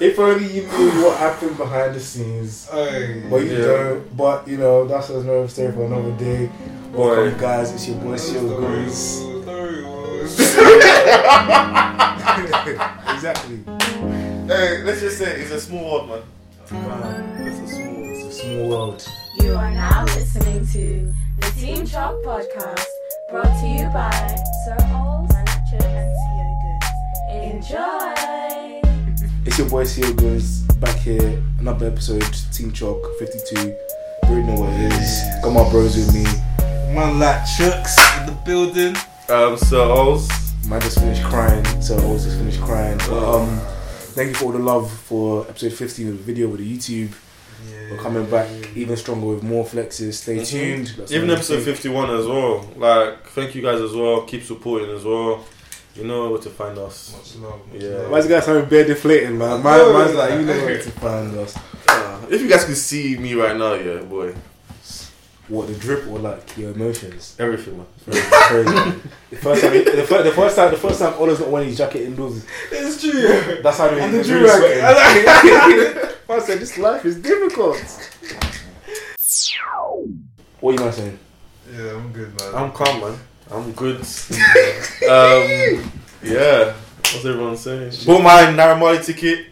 If only you knew what happened behind the scenes. Hey. But you Yeah. don't. But you know, that's another story for another day. Boy. Welcome, guys. It's your boy, Seal Goons. Exactly. Hey, let's just say it's a small world, man. Man, It's a small. it's a small world. You are now listening to the Team Chalk Podcast, brought to you by Sir Ols, Manacher, and Theo Goods. Enjoy! It's your boy, Seal Goons, back here. Another episode, Team Chalk 52. You already know what it is. Got my bros with me. Man like Chucks in the building. Um, so Oz. Man just finished crying, so I was just finished crying. But, um, thank you for all the love for episode 50 of the video with the YouTube. Yeah. We're coming back even stronger with more flexes. Stay tuned. That's Even episode 51 as well. Like, thank you guys as well. Keep supporting as well. You know where to find us. Much love. much Yeah. love. Why is the guys having bare deflating, man? Man, No, man's like, you know where to find us. Uh, if you guys could see me right now, yeah, boy. What, the drip or like your emotions? Everything, man. Crazy. the first time, the first, the first time, the first time, Ola's not wearing his jacket indoors. It's true. Yeah. That's how And the the drew drew sweating. rag. I said, this life is difficult. What are you man saying? Yeah, I'm good, man. I'm calm, man. I'm good. um, yeah. What's everyone saying? Bought my Naira Marley ticket.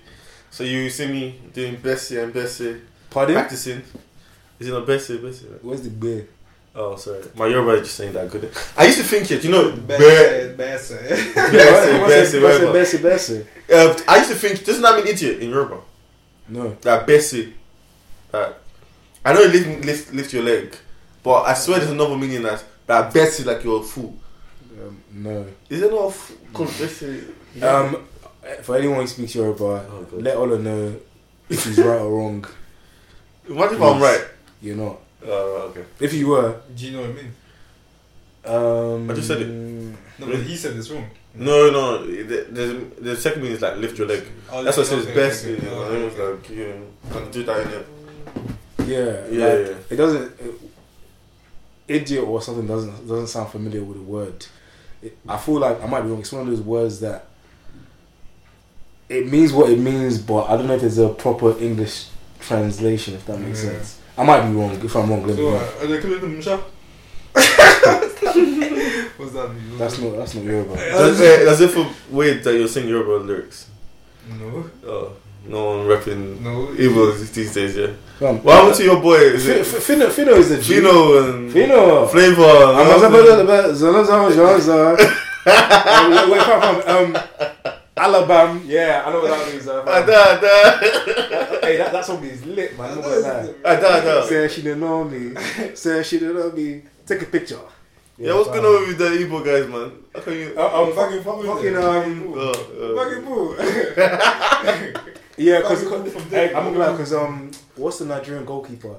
So you see me doing Bessie and Bessie. Pardon? Practicing. Is it not Bessie? Bessie? right? Where's the beer? Oh, sorry. My Yoruba is just saying that good. I used to think it, you know, Best, Be- best. Bessie, Bessie, Bessie. Bessie, Bessie. Uh, I used to think, doesn't that mean idiot in Yoruba? No. That Bessie. That I know you lift, lift, lift your leg, but I swear there's another meaning that that Bessie like you're a fool. Um, no. Is it not a fool? Cause Bessie. Um, for anyone who speaks Yoruba, Oh, God. let Ola know if he's right or wrong. What if I'm right. You're not. Uh, okay. If you were, Do you know what I mean? um, I just said it. No, but he said it's wrong. No, no. The, the, the second meaning is like lift your leg. Oh, That's what it says okay, best. okay, you know, okay. and was like you know, can do that in it. Yeah, Yeah, like, yeah. It doesn't. It, idiot or something doesn't doesn't sound familiar with the word. It, I feel like I might be wrong. It's one of those words that it means what it means, but I don't know if there's a proper English translation. If that makes Yeah. sense. I might be wrong. If I'm wrong, let me So, know. are they killing them, What's that mean? That's not that's not Yoruba. Does, uh, does it feel weird that you're singing Yoruba lyrics? No, Oh, no one rapping no. evil these days, yeah. Come. What happened to your boy? Is Fi- it Fi- Fino, Fino is a G. Fino and Fino. Flavor? I'm. Um, wait, wait, from, from, um, Alabama. Yeah, I know what that means. uh, Ah, da, da. Hey, that, that song is lit, man. Look at that. Ah, da, da. Say she didn't know me. Say she didn't know me. Take a picture. Yeah, what's going on with the Igbo guys, man? How can you? Uh, um, Fucking fucking fucking, um, Oh, oh. Fucking boo. yeah, because Fucking from hey, there. I'm gonna lie, because um, what's the Nigerian goalkeeper?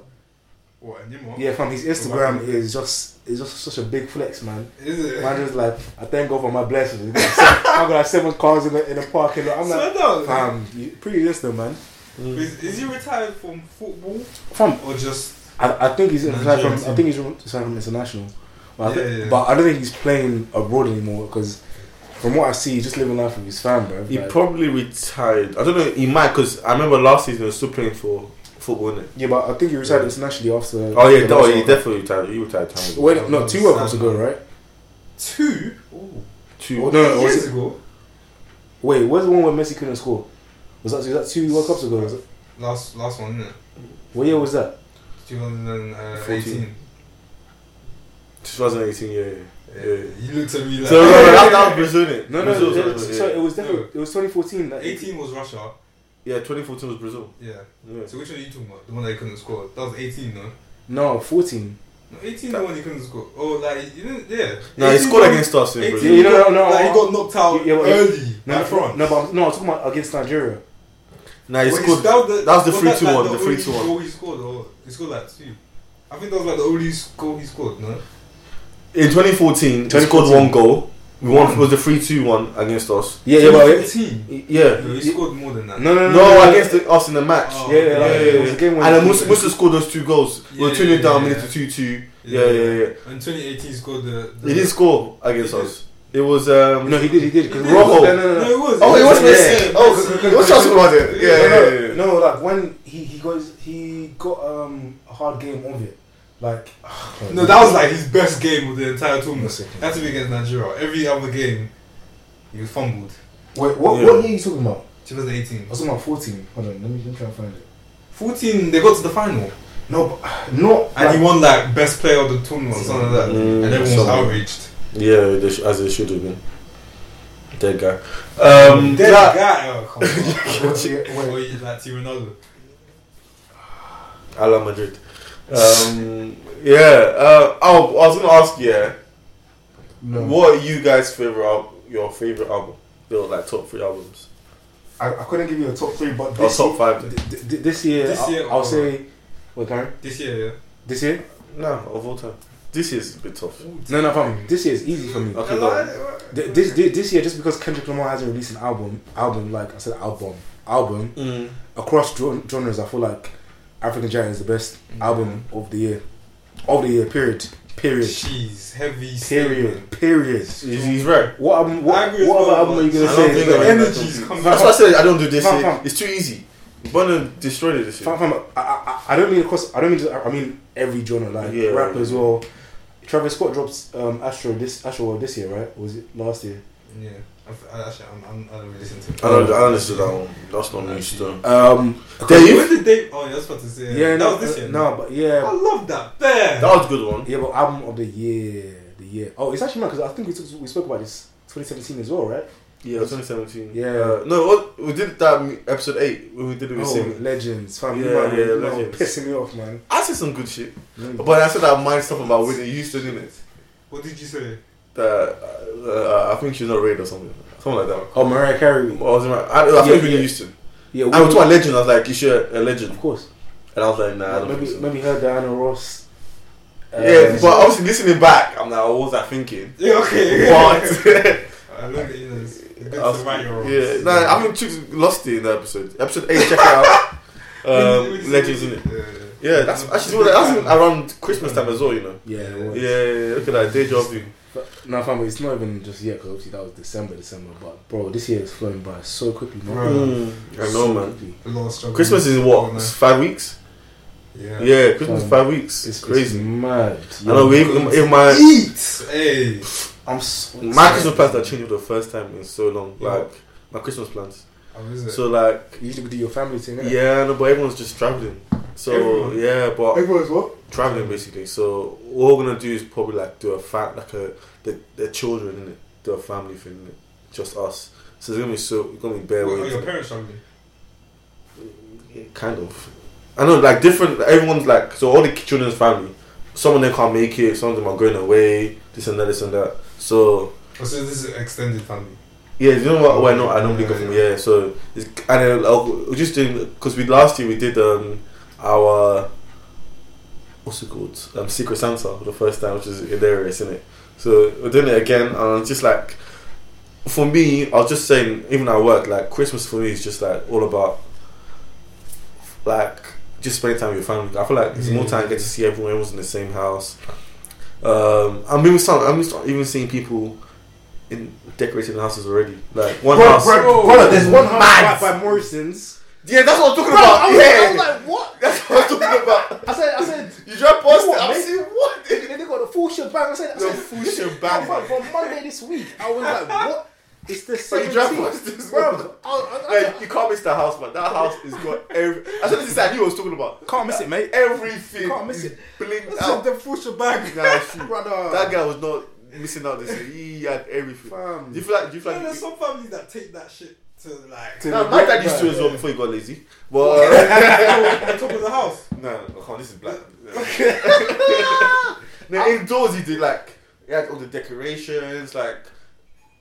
What? Nimo? Yeah, from his Instagram is just is just such a big flex, man. Is it? Man, just like I thank God for my blessings. I've got like seven cars in the in the parking lot. I'm like, Swear down. fam, you pretty instant, man. Is, is he retired from football Fam, or just? I, I think he's retired from. I think he's retired from international. But, I Yeah, yeah. but I don't think he's playing abroad anymore because from what I see, he's just living life with his fam, bro. He Like- probably retired. I don't know. He might because I remember last season he was still playing for football. Innit? yeah, but I think he retired Yeah. internationally after. Oh yeah, the oh, last he definitely retired. He retired time ago. Wait, no, two World Cups ago, right? Two? Two. Oh, no, no, years ago. wait, where's the one where Messi couldn't score? Was that, was that two World Cups ago? Was it? Last last one, isn't? What year was that? 2018. Uh, 2018. Yeah, yeah. Yeah. You looked at me like. So no, no, that, that was Brazil. innit? No, no, Brazil, it, sorry, was- yeah. so it was definitely it was 2014. Like, 18 was Russia. Yeah, 2014 was Brazil. Yeah. Yeah. So which one are you talking about? The one that you couldn't score. That was 18, no? No, 14. No, 18 the one you couldn't score. Oh, like, you didn't, yeah. No, he scored against us in 18 Brazil. Yeah, you know, no, no, like, no, he got uh, knocked out Yeah, but- early No, by no, France. no, but I'm, no, I'm talking about against Nigeria. Nah, he Wait, scored. that was the, that was the was 3-2 like one, the the only 3-2 one. goal he scored, or he scored like two. I think that was like the only goal he scored, no? In 2014, he scored 2014. one goal. We won. It was the 3-2 one against us. Yeah, yeah, but 15. Yeah. He scored more than that. no, no, no, No, no, against the, us in the match. Oh, Yeah, yeah, like, yeah, it yeah, was a game when And then he- Musa, Musa scored those two goals. we were Yeah, 2 0 yeah, down, yeah. minute to 2 2. Yeah, yeah, yeah. In 2018, he scored the. the He didn't score against did. us. It was um. No, he did. He did. Because Rojo. No, no, no, No, no. it was. Oh, it was Yeah, Messi. yeah, Oh, Messi. it was talking about it. Yeah, yeah, no, yeah, yeah. no, like when he he goes, he got um a hard game of it. Like No, that was like his best game of the entire tournament. One second. Had to be against Nigeria. Every other game, he was fumbled. Wait, what? Yeah. What year are you talking about? 2018. I was talking about fourteen. Hold on, let me let me try and find it. 14, they got to the final. No, but not. And like, he won like best player of the tournament or something like that. Mm, and everyone was outraged. Yeah, they sh- as it should have been. Dead guy. Um, Dead that- guy. Oh, come on. Yeah, or wait, you like T Ronaldo. A Madrid. Um, yeah. Uh, oh, I was gonna ask you. Yeah, no. what are you guys' favorite al- your favorite album? Your like top three albums I, I couldn't give you a top three, but or this top year, five? Then? th- th- this year, This I'll, year, I'll say. Wait, Karen. This year, yeah. This year? No, of all time. This is a bit tough. No, no, problem. This year is easy for me. Okay, go This, this this year, just because Kendrick Lamar hasn't released an album, album like I said, album, album Mm. across genres, I feel like African Giant is the best album of the year, of the year. Period. Period. She's heavy. Period. Period. He's, he's right. What album? I What, agree as what other album are you gonna I say? The I- energy's coming. That's why I said I don't do this. Fam, fam. It's too easy. Burna destroyed it this year. Fam, fam, I, I, I don't mean across. I don't mean. Just, I mean every genre, like Yeah. rap as well. Travis Scott drops um, Astro this Astro World this year, right? Or was it last year? Yeah. I, I, actually, I'm, I'm, I don't really listen to it. I don't. I don't listen to that one. That's not me. Still. Um, Dave? When did they? Oh, yeah, I was about to say. yeah, that no, was this year. no, but yeah, I love that. Bear. That was a good one. yeah, but album of the year, the year. Oh, it's actually mad because I think we took, we spoke about this 2017 as well, right? Yeah, 2017. Yeah. Uh, no, what we did that episode eight when we did it with Oh, Simi. legends, fam. Yeah, man, yeah, you man legends. pissing me off, man. I said some good shit, Mm. but I said that mind stuff about Whitney Houston in it. What did you say? That uh, uh, I think she's not raid or something, something like that. Oh, Mariah Carey. What was it? right? I, I Yeah, think Whitney yeah. Houston. Yeah, I was talking about legend. I was like, you should a legend, of course. and I was like, nah, I don't maybe think so. maybe her Diana Ross. Uh, yeah, but obviously listening back, I'm like, what was I thinking? Yeah, okay. But I love it. You it's was- to write your yeah, no, I think Chicks lost it in the episode. Episode eight, check it out. Um, legends in it. Yeah, that's actually that's around Christmas time as well, you know. yeah, it Yeah, yeah, yeah, look at that deja vu. But, no, fam, it's not even just yet because obviously that was December, December. But bro, this year is flowing by so quickly, man. Bro. Mm, I know, So man. quickly. A lot of struggle. Christmas is Oh, what no. five weeks? Yeah. Yeah, Christmas Um, five weeks. It's It's crazy. It's mad. I know. We in, in my Eat. Hey. I'm so my Christmas plans that changed for the first time in so long. Yeah. Like my Christmas plans. How is it? So like You usually do your family thing, innit? yeah, no, but everyone's just traveling. So Everyone? yeah, but Everyone's what? traveling basically. So what we're gonna do is probably like do a fat like a the the children in it, family thing, innit? just us. So it's gonna be so it's gonna be bare Wait, are your parents? Yeah, kind of. I know, like different. Everyone's like so. All the children's family. Some of them can't make it. Some of them are going away. This and that. This and that. So Oh, so this is extended family. yeah, you know what? Why not? I normally go from yeah. So it's, and then uh, we're just doing because we last year we did um our what's it called um Secret Santa for the first time, which is hilarious, isn't it? So we're doing it again, and it's just like for me, I was just saying, even at work, like Christmas for me is just like all about like just spending time with your family. I feel like there's more time I get to see everyone. Everyone's in the same house. Um, I'm even start, I'm even seeing people in decorating houses already. Like one Bro, house. bro, bro, there's one house Mad. by, by Morrison's. Yeah, that's what I'm talking Bro, about. I was, I yeah, was like, what? that's what I'm talking about. I said, I said, You What, it. I'm mate? saying what? they, they got the full shebang. I said, I The said, full this- shebang. Bro, from Monday this week, I was like, what? It's the drive 17th. this Bro. I, I, I, Like, you can't miss that house, man. That house is got every. I said this is I knew what I was talking about. can't miss it, mate. Everything. Can't miss it. I said out. the full shebang. Nah, shoot. Brother. That guy was not missing out this. He had everything. Fam. Do you feel like? Do you feel like? there's some families that take that shit to like. To- Nah, my dad used to as well before he got lazy. But uh, on top of the house. no, no, come on, this is black. no, indoors he did like he had all the decorations, like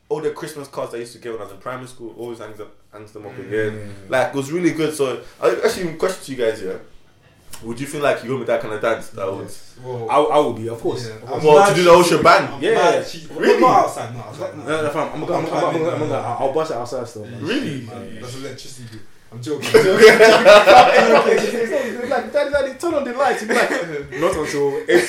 all the Christmas cards I used to get when I was in primary school. Always hangs up, hangs them up again. Like it was really good. So I actually question to you guys here. Would you feel like you go with that kind of dance? That would. Well, I, I will be, of course. yeah. Of course. Well, to do the whole cheesy. shebang. I'm Yeah. mad. Really? Not outside, not outside. No, no, fam. I'm gonna, I'm gonna, I'm gonna, I'm gonna, I'll bust it outside still. Man. Really? Man, That's electricity. I'm joking. it's like, daddy, daddy, turn on the lights. You'd be like, not until 8 p.m.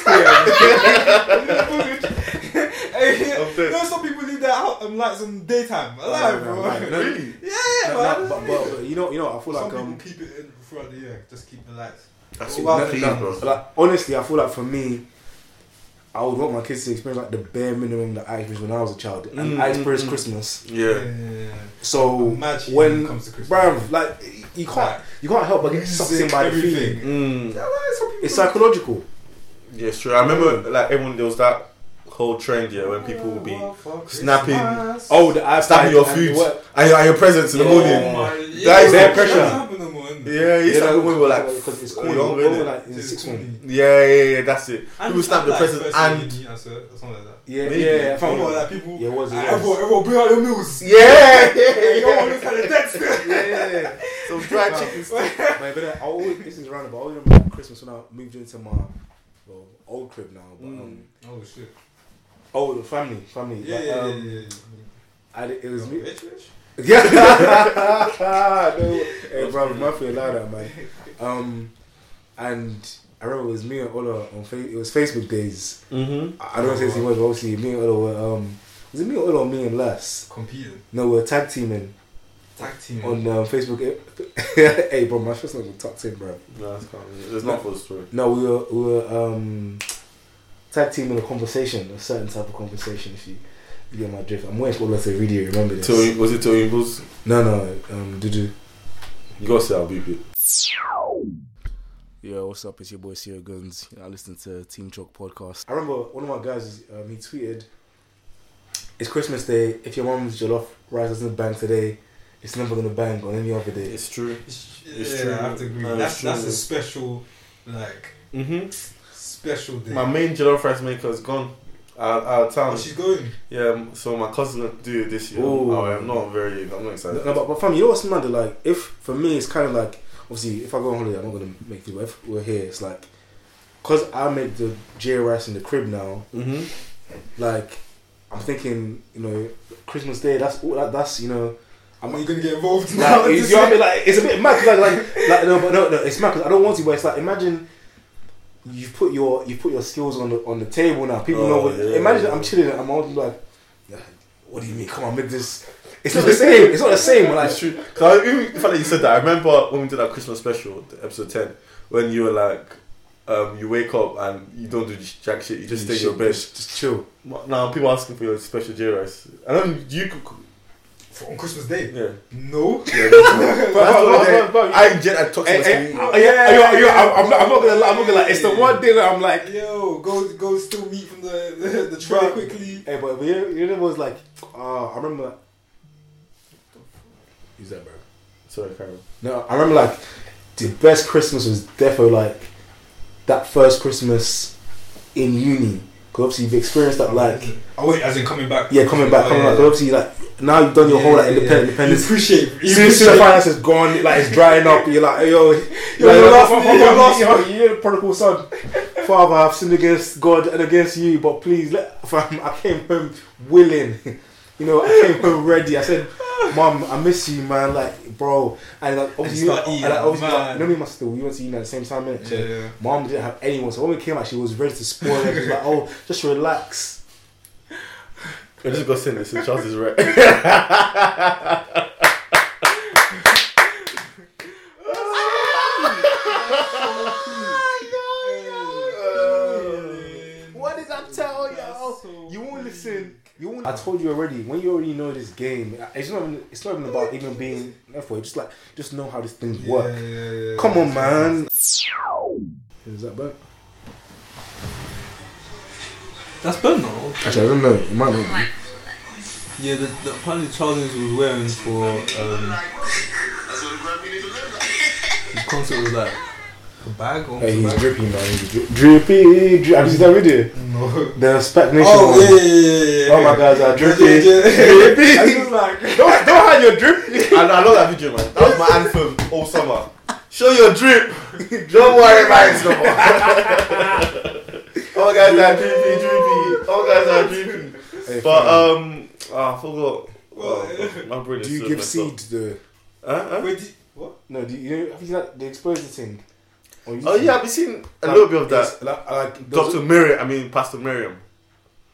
hey, I'm dead. you know, some people leave their um, lights on daytime. No, Alive, no, bro. no, no, no. Really? Yeah, No, man. no, but, but, but you know, you know, I feel Some like people um, keep it in throughout the year. Just keep the lights. That's Well, well, no, clean, bro. like honestly, I feel like for me, I would want my kids to experience like the bare minimum that I experienced when I was a child, and Mm, I experienced mm, mm. Christmas. Yeah. So Imagine when, when it comes to Christmas. bruv, like you can't, you can't help but get sucked in by the feeling. Mm. Yeah, like, It's psychological. Yeah, it's true. I remember like everyone there was that whole trend yeah when people would be snapping- Oh, the iPad snapping your food what- and your, and your presents in the Yeah. Oh morning. my, That yeah, is their that pressure. Happened in the morning. Yeah, you Yeah, yeah, when we were like, because it's cool. young, we were like in It's sixth cool. form. yeah, yeah, yeah, that's it. And People snap the like presents first and year uni or so- or something like that. Yeah, yeah, yeah. I Come found on, out like people. Yeah, it was, it was. Everyone, everyone bring out your meals. yeah, yeah, Hey, you yeah. don't want to kind of dead still. yeah, yeah, yeah. Some dried chicken stick. But, but I always, this is roundabout. I always remember Christmas when I moved into my well, old crib now, but um, Oh shit. oh, the family, family. Yeah, but, yeah, um, yeah, yeah. I, it was me. Rich, rich. Yeah. no, hey, bro, my feel like that, man. Um, and I remember it was me and Ola on fa- it was Facebook days. Mm-hmm. I I don't say too much, but obviously me and Ola were um, was it me and Ola or me and Les? Competing. No, we're tag teaming Tag team. on um, Facebook. hey, bro, my first name was tucked in, bro. No, that's calm. There's not for the story. No, we were we were um, tag teaming a conversation, a certain type of conversation. If you, you get my drift, I'm waiting for Ola to really remember this. Toy, was it Toy Bulls? No, no, um, Dudu. You gotta say I'll beep it. Yo, what's up? It's your boy Sierra Guns. You I listen to Team Chalk podcast. I remember one of my guys, um, he tweeted, "It's Christmas Day. If your mom's jollof rice doesn't bang today, it's never gonna bang on any other day." It's true. It's, It's yeah, true. I have to agree. No, that's that's a special, like, Mm-hmm. special day. My main jollof rice maker is gone. Out, out of town. oh, she's going. Yeah, so my cousin gonna do it this year. Ooh. Oh, I'm not very. I'm not excited. No, but, but fam, you know what's mad? Like, if for me, it's kind of like obviously, if I go on holiday, I'm not gonna make food. But if we're here, it's like because I make the J rice in the crib now. Mm-hmm. Like, I'm thinking, you know, Christmas Day. That's all. That, that's you know. I'm I gonna get involved now? Like, you know what I mean? Like, it's a bit mad. 'cause Like, like, like, no, but no, no, it's mad because I don't want to. But it's like, imagine you put your you put your skills on the on the table now. People Oh, know. What, yeah, imagine yeah. I'm chilling. I'm all like, what do you mean? Come on, make this. It's not the same. It's not the same. Like, It's true. Cause I, even the fact that you said that, I remember when we did that Christmas special, episode ten, when you were like, um, you wake up and you don't do jack shit. You just stay in your bed. Just, just chill. Now people asking for your special J rice. I know you For- on Christmas Day. Yeah. No. Yeah. that's But- what but- but- but- I get I talk to Hey, my hey, skin. yeah, yeah, yeah, yeah, I'm, I'm, not, I'm not gonna lie. I'm not gonna lie. It's the one day that I'm like, Yo, go go steal meat from the the, the tray Bro. quickly. hey, but, but you, you know, it was like, uh, I remember. Who's that, bro? Sorry, Karen. No, I remember like the best Christmas was defo like that first Christmas in uni. Cause obviously you've experienced that like oh wait, as in coming back. yeah coming back Oh, coming yeah, back. yeah. Obviously like now you've done your whole like Yeah, yeah, independent yeah. independence. You appreciate. You Soon, soon the finance is gone, like it's drying up. You're like, hey, yo, You're like, the last- you're the last you're, you're the prodigal son. Father, I've sinned against God and against you, but please, let, fam, I came home willing. You know, I came home ready. I said, Mom, I miss you, man. Like, bro. And like, obviously, start you, eating, and, like, obviously, man. like, you know me, and my sister. We went to uni at the same time, innit? So Yeah, yeah. Mom didn't have anyone. So when we came out, she was ready to spoil it. She was like, oh, just relax. I just got saying this. so Charles is right. What did I tell y'all? You won't listen. You won't. I told you already. When you already know this game, it's not. Even, it's not even about even being F Just like, just know how this thing work. Yeah, yeah, yeah, Come on, man. Is that bad? That's Ben though. Actually, I don't know. It might not be. Yeah, the, the apparently Charles was wearing for um, the concert was like a bag or Hey, he's drippy, man. He's dri- drippy. Dri- have you seen that video? No. The SPAC Nation Oh yeah, yeah, yeah. Oh my guys are drippy. I was like, don't, don't hide your drip. I, I love that video, man. That was my anthem all summer. Show your drip. Don't worry about it no more. all guys are drippy, drippy. All guys are drippy. Hey, But um, oh, I forgot. Oh, my brain is do you so give seed up. to? Huh? Huh? wait, did, what? No, do you, you know, have you seen that the exposure thing? On Oh yeah, I've been seeing a little bit of that. Like, like Doctor Miriam, I mean Pastor Miriam.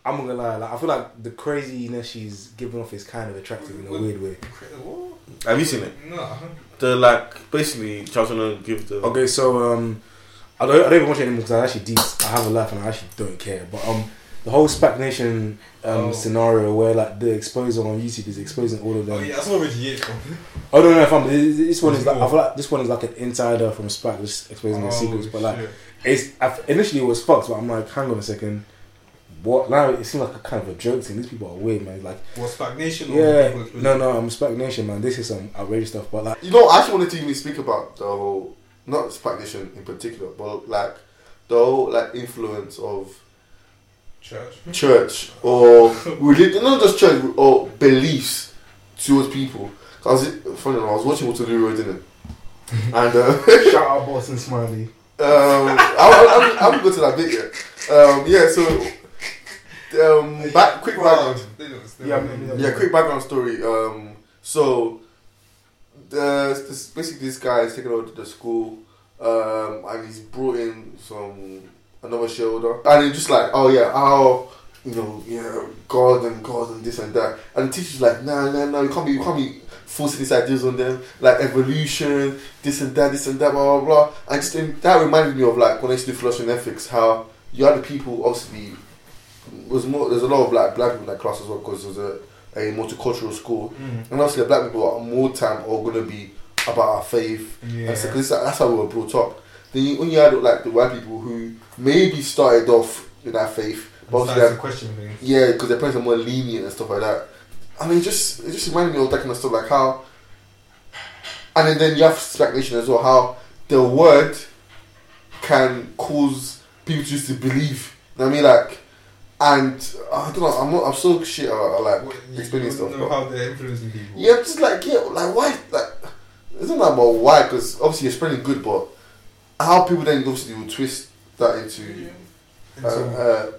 I'm not gonna lie. Like, I feel like the craziness she's giving off is kind of attractive in a weird way. What? Have you seen it? No. The like basically Charles gonna give the Okay, so um, I don't, I don't even watch it anymore because I actually deep. I have a life and I actually don't care. But um, the whole SPAC Nation um Oh. scenario where like the exposure on YouTube is exposing all of them. Oh yeah, that's what Reggie Yates from. Oh no, no, fam. This, this one is like I More. feel like this one is like an insider from SPAC just exposing the secrets. But like Oh, shit. it's I, initially it was fucked, but I'm like, hang on a second. What now? It seems like a kind of a joke thing. These people are weird, man. Like, what stagnation? or yeah, people no, no, I'm SPAC Nation, man. This is some outrageous stuff. But like, You know, I actually wanted to even speak about the whole, not SPAC Nation in particular, but like the whole like influence of Church. church or religion, not just church or beliefs towards people. I was funny, enough, I was watching Waterloo Road, didn't it? And uh, shout out Boston Smiley. um, I, I, I haven't got to that bit yet. Um, yeah, so um, back quick background. They don't- they Yeah, yeah, Yeah, quick background story. Um, so, there's this basically this guy is taken over to the school, um, and he's brought in some another shoulder, and he's just like, oh yeah, how you know, yeah, God and God and this and that, and the teacher's like, nah, nah, nah, you can't be, you can't be forcing these ideas on them, like evolution, this and that, this and that, blah blah blah. And just in, that reminded me of like when I used to do philosophy and ethics, how you had the people obviously was more. There's a lot of like black people in that class as well because it was a, a multicultural school, Mm. and obviously the black people are more time are gonna be about our faith, Yeah. and so, 'cause that's how we were brought up. Then you, when you had like the white people who maybe started off in that faith, but obviously question things. yeah, because their parents are more lenient and stuff like that. I mean, just it just reminded me of that kind of stuff, like how, and then, then you have SPAC Nation as well. How the word can cause people just to believe. You know what I mean, like, and I don't know. I'm not. I'm so shit. Uh, at, at, like What- explaining stuff. know how they're influencing people. yeah, just like yeah, like why? Like it's not about why, because obviously you're spreading good, but how people then obviously will twist that into And uh, uh,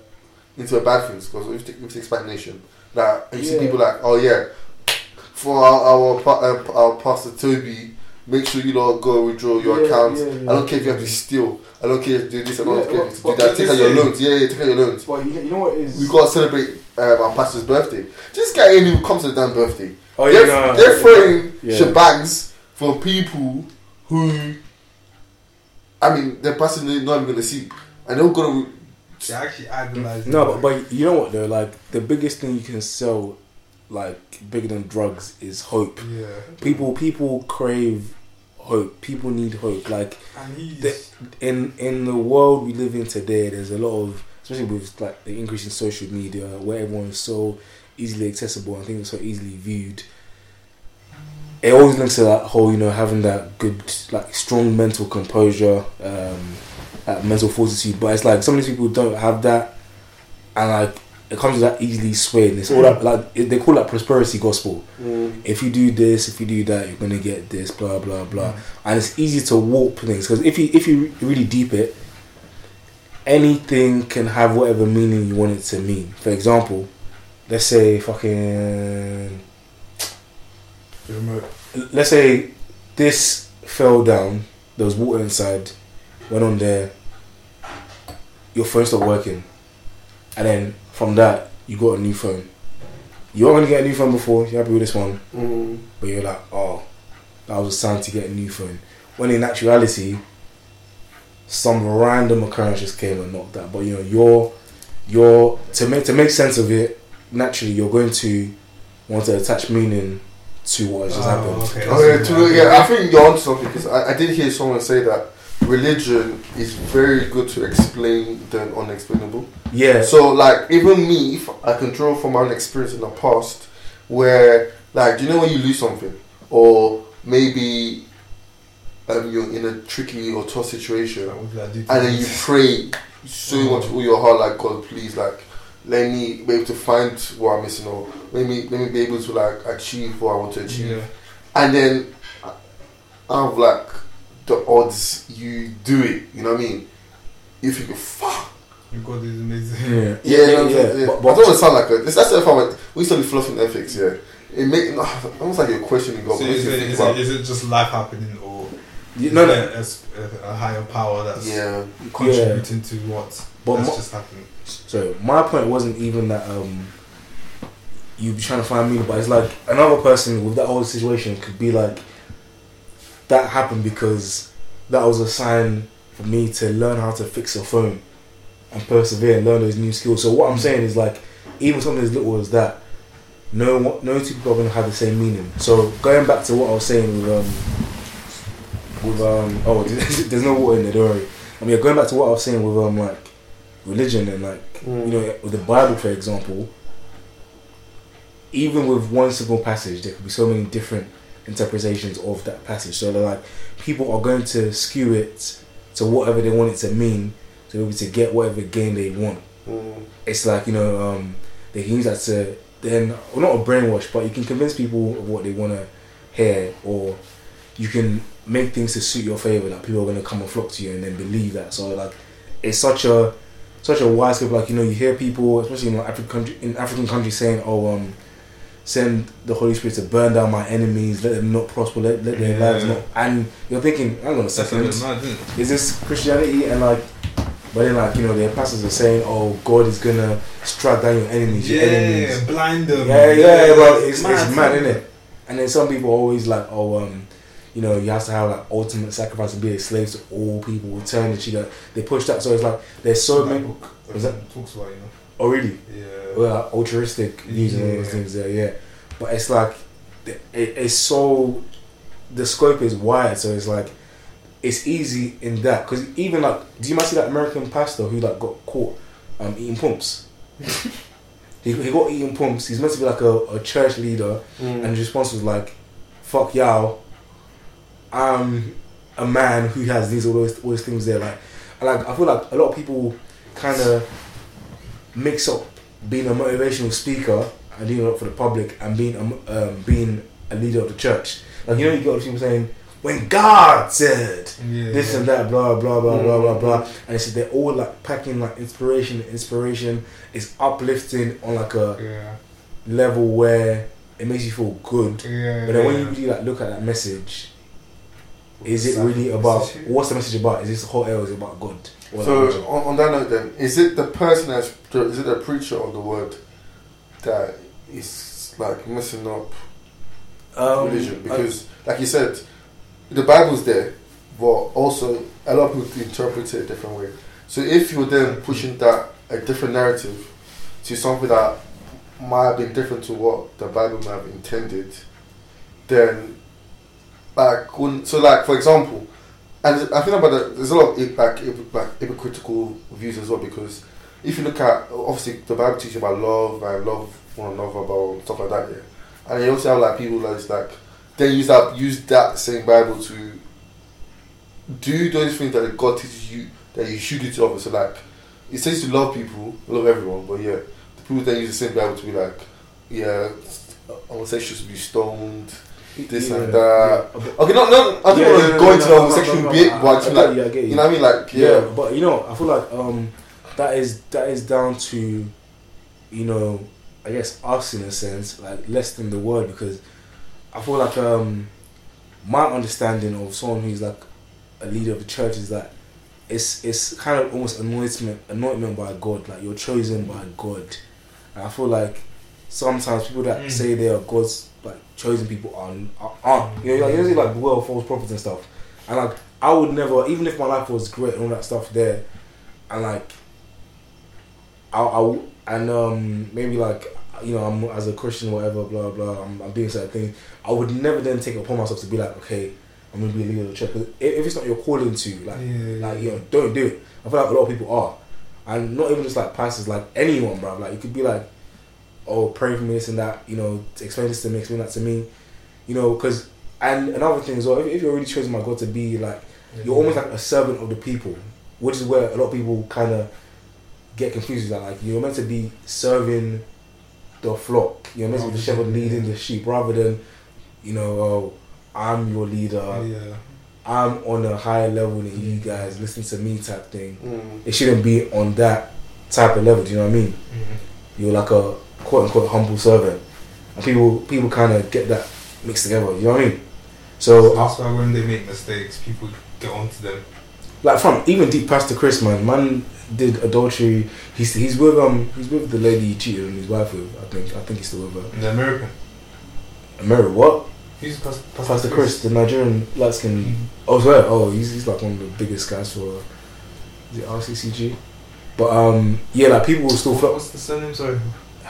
into a bad things because if you take, if you take SPAC Nation, that you see people like, oh yeah, for our our, pa- uh, our pastor Toby, make sure you don't go withdraw your Yeah, accounts. yeah, I don't care if you have to steal. I don't care if you do this. I don't Yeah, care if you to do that. Take out your listen- loans. Yeah, yeah, take out your loans. But you, you know what is? We gotta celebrate um, our pastor's birthday. This guy ain't even comes to the damn birthday. Oh they're, yeah, no, they're throwing Yeah. shebangs for people who, I mean, the person they're passing not even gonna see, and they're gonna. They actually idolize. No, them. but, but you know what though? Like the biggest thing you can sell, like bigger than drugs, is hope. yeah. People people crave hope. People need hope. Like And he's The- in in the world we live in today, there's a lot of especially with like the increase in social media where everyone is so easily accessible and things are so easily viewed. It always links to that whole, you know, having that good, like, strong mental composure, um, that mental fortitude. But it's like some of these people don't have that, and like it comes with that easily swayed. It's all mm. that like it, they call that prosperity gospel mm. if you do this, if you do that, you're gonna get this, blah blah blah, mm. and it's easy to warp things because if you if you really deep it, anything can have whatever meaning you want it to mean. For example, let's say fucking. Let's say this fell down, there was water inside, went on there, your phone stopped working, and then from that you got a new phone. You weren't gonna get a new phone before. You happy with this one? Mm. but you're like, oh, that was a sign to get a new phone. When in actuality, some random occurrence just came and knocked that. But you know, you're you're to make to make sense of it. Naturally, you're going to want to attach meaning to what has just Oh, happened. okay. Oh yeah, to, yeah. I think you're onto something because I, I did hear someone say that religion is very good to explain the unexplainable. Yeah. So like even me, if I can draw from my own experience in the past, where like do you know when you lose something, or maybe um, you're in a tricky or tough situation, What did I do and then you pray so much with your heart, like God, please, like let me be able to find what I'm missing, or let me let me be able to like achieve what I want to achieve, Yeah. and then uh, out of like the odds, you do it. You know what I mean? If You think, fuck. Your God is amazing. Yeah, Yeah, yeah, yeah, yeah. yeah. But, I don't want to sound like a. That's that's the went. We studied philosophy and ethics. Yeah, it make almost like you're questioning God. So is you it, think is, about- it, is it just life happening or You- no, no. a, a, a higher power that's Yeah. contributing to what But that's mo- just happened. So my point wasn't even that um you be trying to find meaning, but it's like another person with that whole situation could be like that happened because that was a sign for me to learn how to fix a phone and persevere and learn those new skills. So what I'm saying is like even something as little as that, no no two people are going to have the same meaning. So going back to what I was saying with um with um oh there's no water in there, don't worry. I mean going back to what I was saying with um like religion and like Mm. you know, with the Bible, for example, even with one single passage, there could be so many different interpretations of that passage. So, they're like, people are going to skew it to whatever they want it to mean to be able to get whatever gain they want. Mm. It's like, you know, um, they can use that to then, well, not a brainwash, but you can convince people of what they want to hear, or you can make things to suit your favor. Like, people are going to come and flock to you and then believe that. So, like, it's such a such a wide scope. Like you know, you hear people, especially in like African country, in African countries, saying, "Oh, um, send the Holy Spirit to burn down my enemies, let them not prosper, let, let their Yeah. lives not." And you're thinking, "Hang on a second, is this Christianity?" And like, but then like you know, their pastors are saying, "Oh, God is gonna strike down your enemies, your enemies." Yeah, blind them. Yeah, yeah, but it's, mad, it's mad, isn't it? And then some people are always like, oh, um, you know, you have to have like ultimate sacrifice and be a slave to all people, eternity. That they push that, so it's like there's so many. book that- talks about you know. Oh, really? Yeah. Well, like, altruistic views and all those things there, yeah. But it's like it, it's so the scope is wide, so it's like it's easy in that because even like, do you might see that American pastor who like got caught um, eating pumps? he, he got eating pumps. He's meant to be like a, a church leader, Mm. and his response was like, "Fuck y'all, I'm a man who has these all those, all those things there." Like, like I feel like a lot of people kind of mix up being a motivational speaker and doing it for the public and being a, um, being a leader of the church. Like you know, you got people saying, "When God said." yeah, This yeah. and that, blah blah blah blah blah Mm. blah, and it's they're all like packing like inspiration. Inspiration is uplifting on like a Yeah. level where it makes you feel good. But then when you really like look at that message, is it really about what's the message about? Is this air or is about God? Or So on, on that note, then, is it the person that's is it the preacher of the word that is like messing up Um, religion? Because, like you said, the Bible's there, but also a lot of people interpret it a different way. So if you're then pushing that a different narrative to something that might have been different to what the Bible might have intended, then like when, so like for example, and I think about that. There's a lot of like like hypocritical views as well because if you look at obviously the Bible teaches about love and love one another about stuff like that, yeah. And you also have like people that's like then use that use that same Bible to do those things that God teaches you that you should do to others. So like it says to love people, love everyone, but yeah, the people then use the same Bible to be like, yeah, homosexuals should be stoned, this Yeah, and that. yeah. But- Okay, no, no, I don't Yeah, want to go into the no, homosexual no, no, bit, but I it's like, you, I get you know what I mean? Like, yeah. yeah, but you know, I feel like um, that is that is down to, you know, I guess us in a sense, like less than the word because I feel like um, my understanding of someone who's like a leader of the church is that it's it's kind of almost anointment anointment by God, like you're chosen by God. And I feel like sometimes people that Mm. say they are God's like chosen people are are- aren't. You know, like you see like well false prophets and stuff. And like I would never, even if my life was great and all that stuff there, and like I, I and um maybe like you know I'm as a Christian whatever blah blah I'm, I'm doing certain things. I would never then take it upon myself to be like okay I'm gonna be a leader of the church 'Cause if, if it's not your calling to like Yeah. like you know don't do it. I feel like a lot of people are, and not even just like pastors like anyone, bro. Like you could be like oh pray for me this and that you know to explain this to me explain that to me, you know because and another thing as well if, if you're really chosen by God to be like you're almost like a servant of the people, which is where a lot of people kind of get confused. With that like you're meant to be serving the flock. You're meant to be the shepherd leading the sheep, rather than you know, oh, I'm your leader. yeah. I'm on a higher level than you guys. Listen to me, type thing. Mm. It shouldn't be on that type of level. Do you know what I mean? You're like a quote unquote humble servant, and people people kind of get that mixed together. You know what I mean? So, That's why when they make mistakes, people get onto them. like from even deep past the Chris man, man did adultery. He's he's with um he's with the lady he cheated on his wife with. I think I think he's still with her. The American. American what? He's past, past, Pastor Chris, the Nigerian light skin. Oh, swear. Oh, he's, he's like one of the biggest guys for the RCCG. But um, yeah, like people will still. What's the surname? Sorry.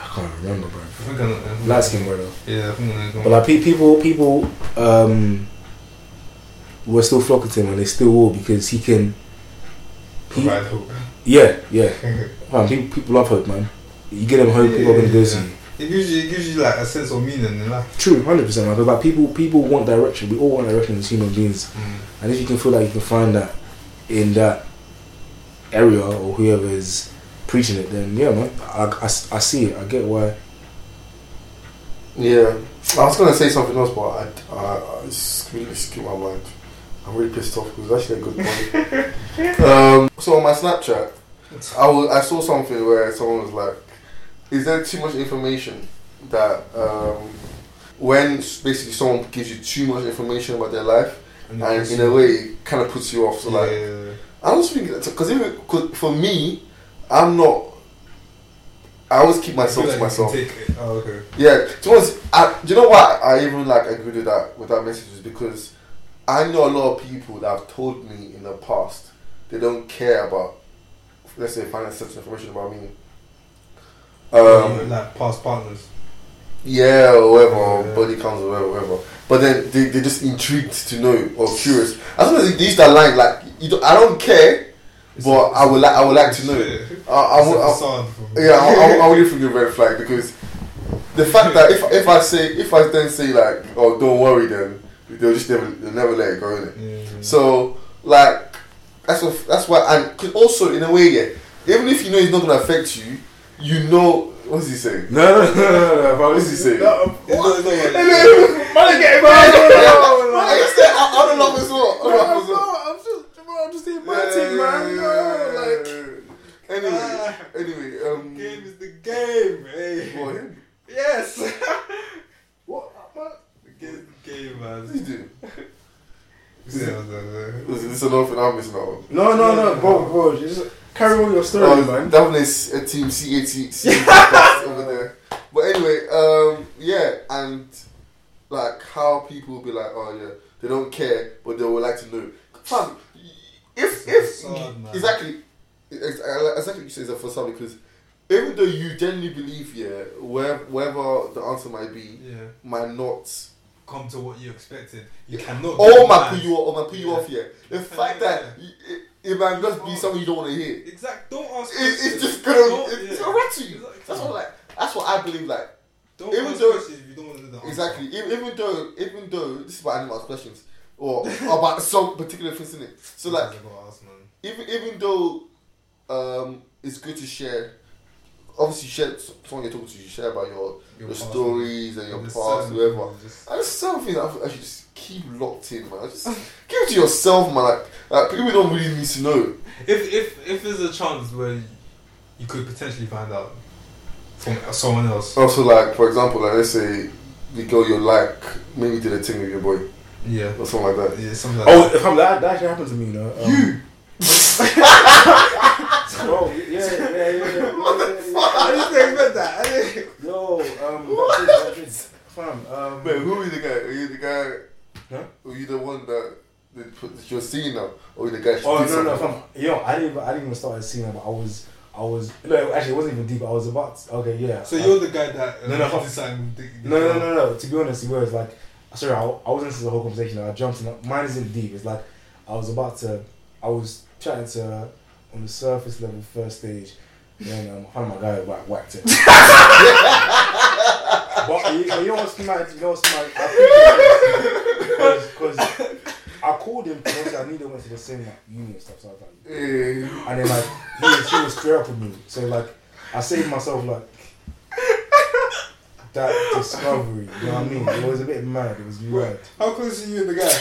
I can't remember, bro. I think I know. I think Light skin brother. Yeah, I think I know. But like pe- people, people um, were still flocking to him, and they still will because he can. He, Provide hope. yeah, yeah. Man, people, people love hope, man. You get them hope, people are gonna go see you. It gives you, it gives you like a sense of meaning in life. True, hundred percent. Because like people, people want direction. We all want direction as human beings. Mm. And if you can feel like you can find that in that area or whoever is preaching it, then yeah, man, I, I, I see it. I get why. Yeah, I was gonna say something else, but I, I, I just completely skipped my mind. I'm really pissed off because it's actually a good point. um, so on my Snapchat, I was, I saw something where someone was like, "Is there too much information that um, when basically someone gives you too much information about their life, And, and in a way it kind of puts you off?" So like, yeah. I was thinking because cause for me, I'm not. I always keep myself like to myself. it. Oh, okay. Yeah, be honest, I, do you know why I even like agree with that with that message is because I know a lot of people that have told me in the past they don't care about let's say finding such information about me. Um, like past partners. yeah, or whatever, or Yeah. body counts, or whatever, whatever. But then they they're just intrigued to know or curious. As long as they use that line, like you don't, I don't care, It's but a- I would like I would like to know. Shit. I, I, It's a would- I, for me. yeah, I, I, I would think a red flag because the fact that if if I say if I then say like oh don't worry then they'll just never they'll never let it go in it. Yeah. So like that's what that's why and cause also in a way yeah even if you know it's not gonna affect you you know what's he saying? No, no, no, no, no. What is he saying? It's not- it's not like- Man, get I guess that I, I don't know as well. I don't know as well. I'm just, bro, I'm just doing my Yeah, yeah, man. No, like. Anyway, Ah. anyway, um, Game is the game, hey. what him? Yes. what? man? the game is the game, man. What's he doing? Yeah. Is this another thing I'm missing out on? No, no, no, bro, bro. Just carry on your story, Oh, man. one is a team CAT over there. But anyway, um, yeah, and like how people be like, oh yeah, they don't care, but they would like to know. Fam, if if facade, exactly, exactly you say is a facade because even though you genuinely believe, yeah, where, wherever the answer might be, Yeah. might not, Come to what you expected. You cannot. or get might put you off, or might put you Yeah. off, yeah. The fact that it, it might just be something you don't want to hear. Exact. Don't ask. It, it's just gonna, Don't- it's yeah. gonna rattle you. Exactly. That's what like. That's what I believe. Like Don't even ask though- questions if you don't want to know the answer. exactly. Even, even though, even though this is what i about animals questions or about some particular things in it. So like, That's what I ask, man. even even though um, it's good to share. Obviously, share someone you're talking to. You share about your your, past, stories and your past, just- And there's some things I I should just keep locked in, man. I just keep it to yourself, man. Like, like people don't really need to know. If if if there's a chance where you could potentially find out from someone else. Also, like for example, like let's say the girl you like maybe did a thing with your boy Yeah. or something like that. Yeah. Something like Oh, that. if I'm, that, that actually happened to me, you know. Um, You? Bro, yeah, yeah, yeah, yeah. What the fuck? I didn't expect that. I didn't. Yo, um, that is, that is, fam, um, Man, who are you the guy? Are you the guy? Huh? Are you the one that, that, you're seeing now, or the guy? Oh no no fam. Yo, I didn't I didn't even start seeing it, but I was I was no actually it wasn't even deep. I was about to, okay yeah. So I- you're the guy that uh, No, no, did something no no no no. To be honest, it was like sorry I, I wasn't into the whole conversation. I jumped in. Mine isn't deep. It's like I was about to. I was chatting to her on the surface level first stage. Then um, I found my guy whack, whacked it. but you, you know what's mad? You know what's mad? I because I called him because I knew they went to the same like uni and stuff. So I was like, and then like he was, he was straight up with me. So like I saved myself like that discovery. You know what I mean? It was a bit mad. It was mad. How close are you and the guy?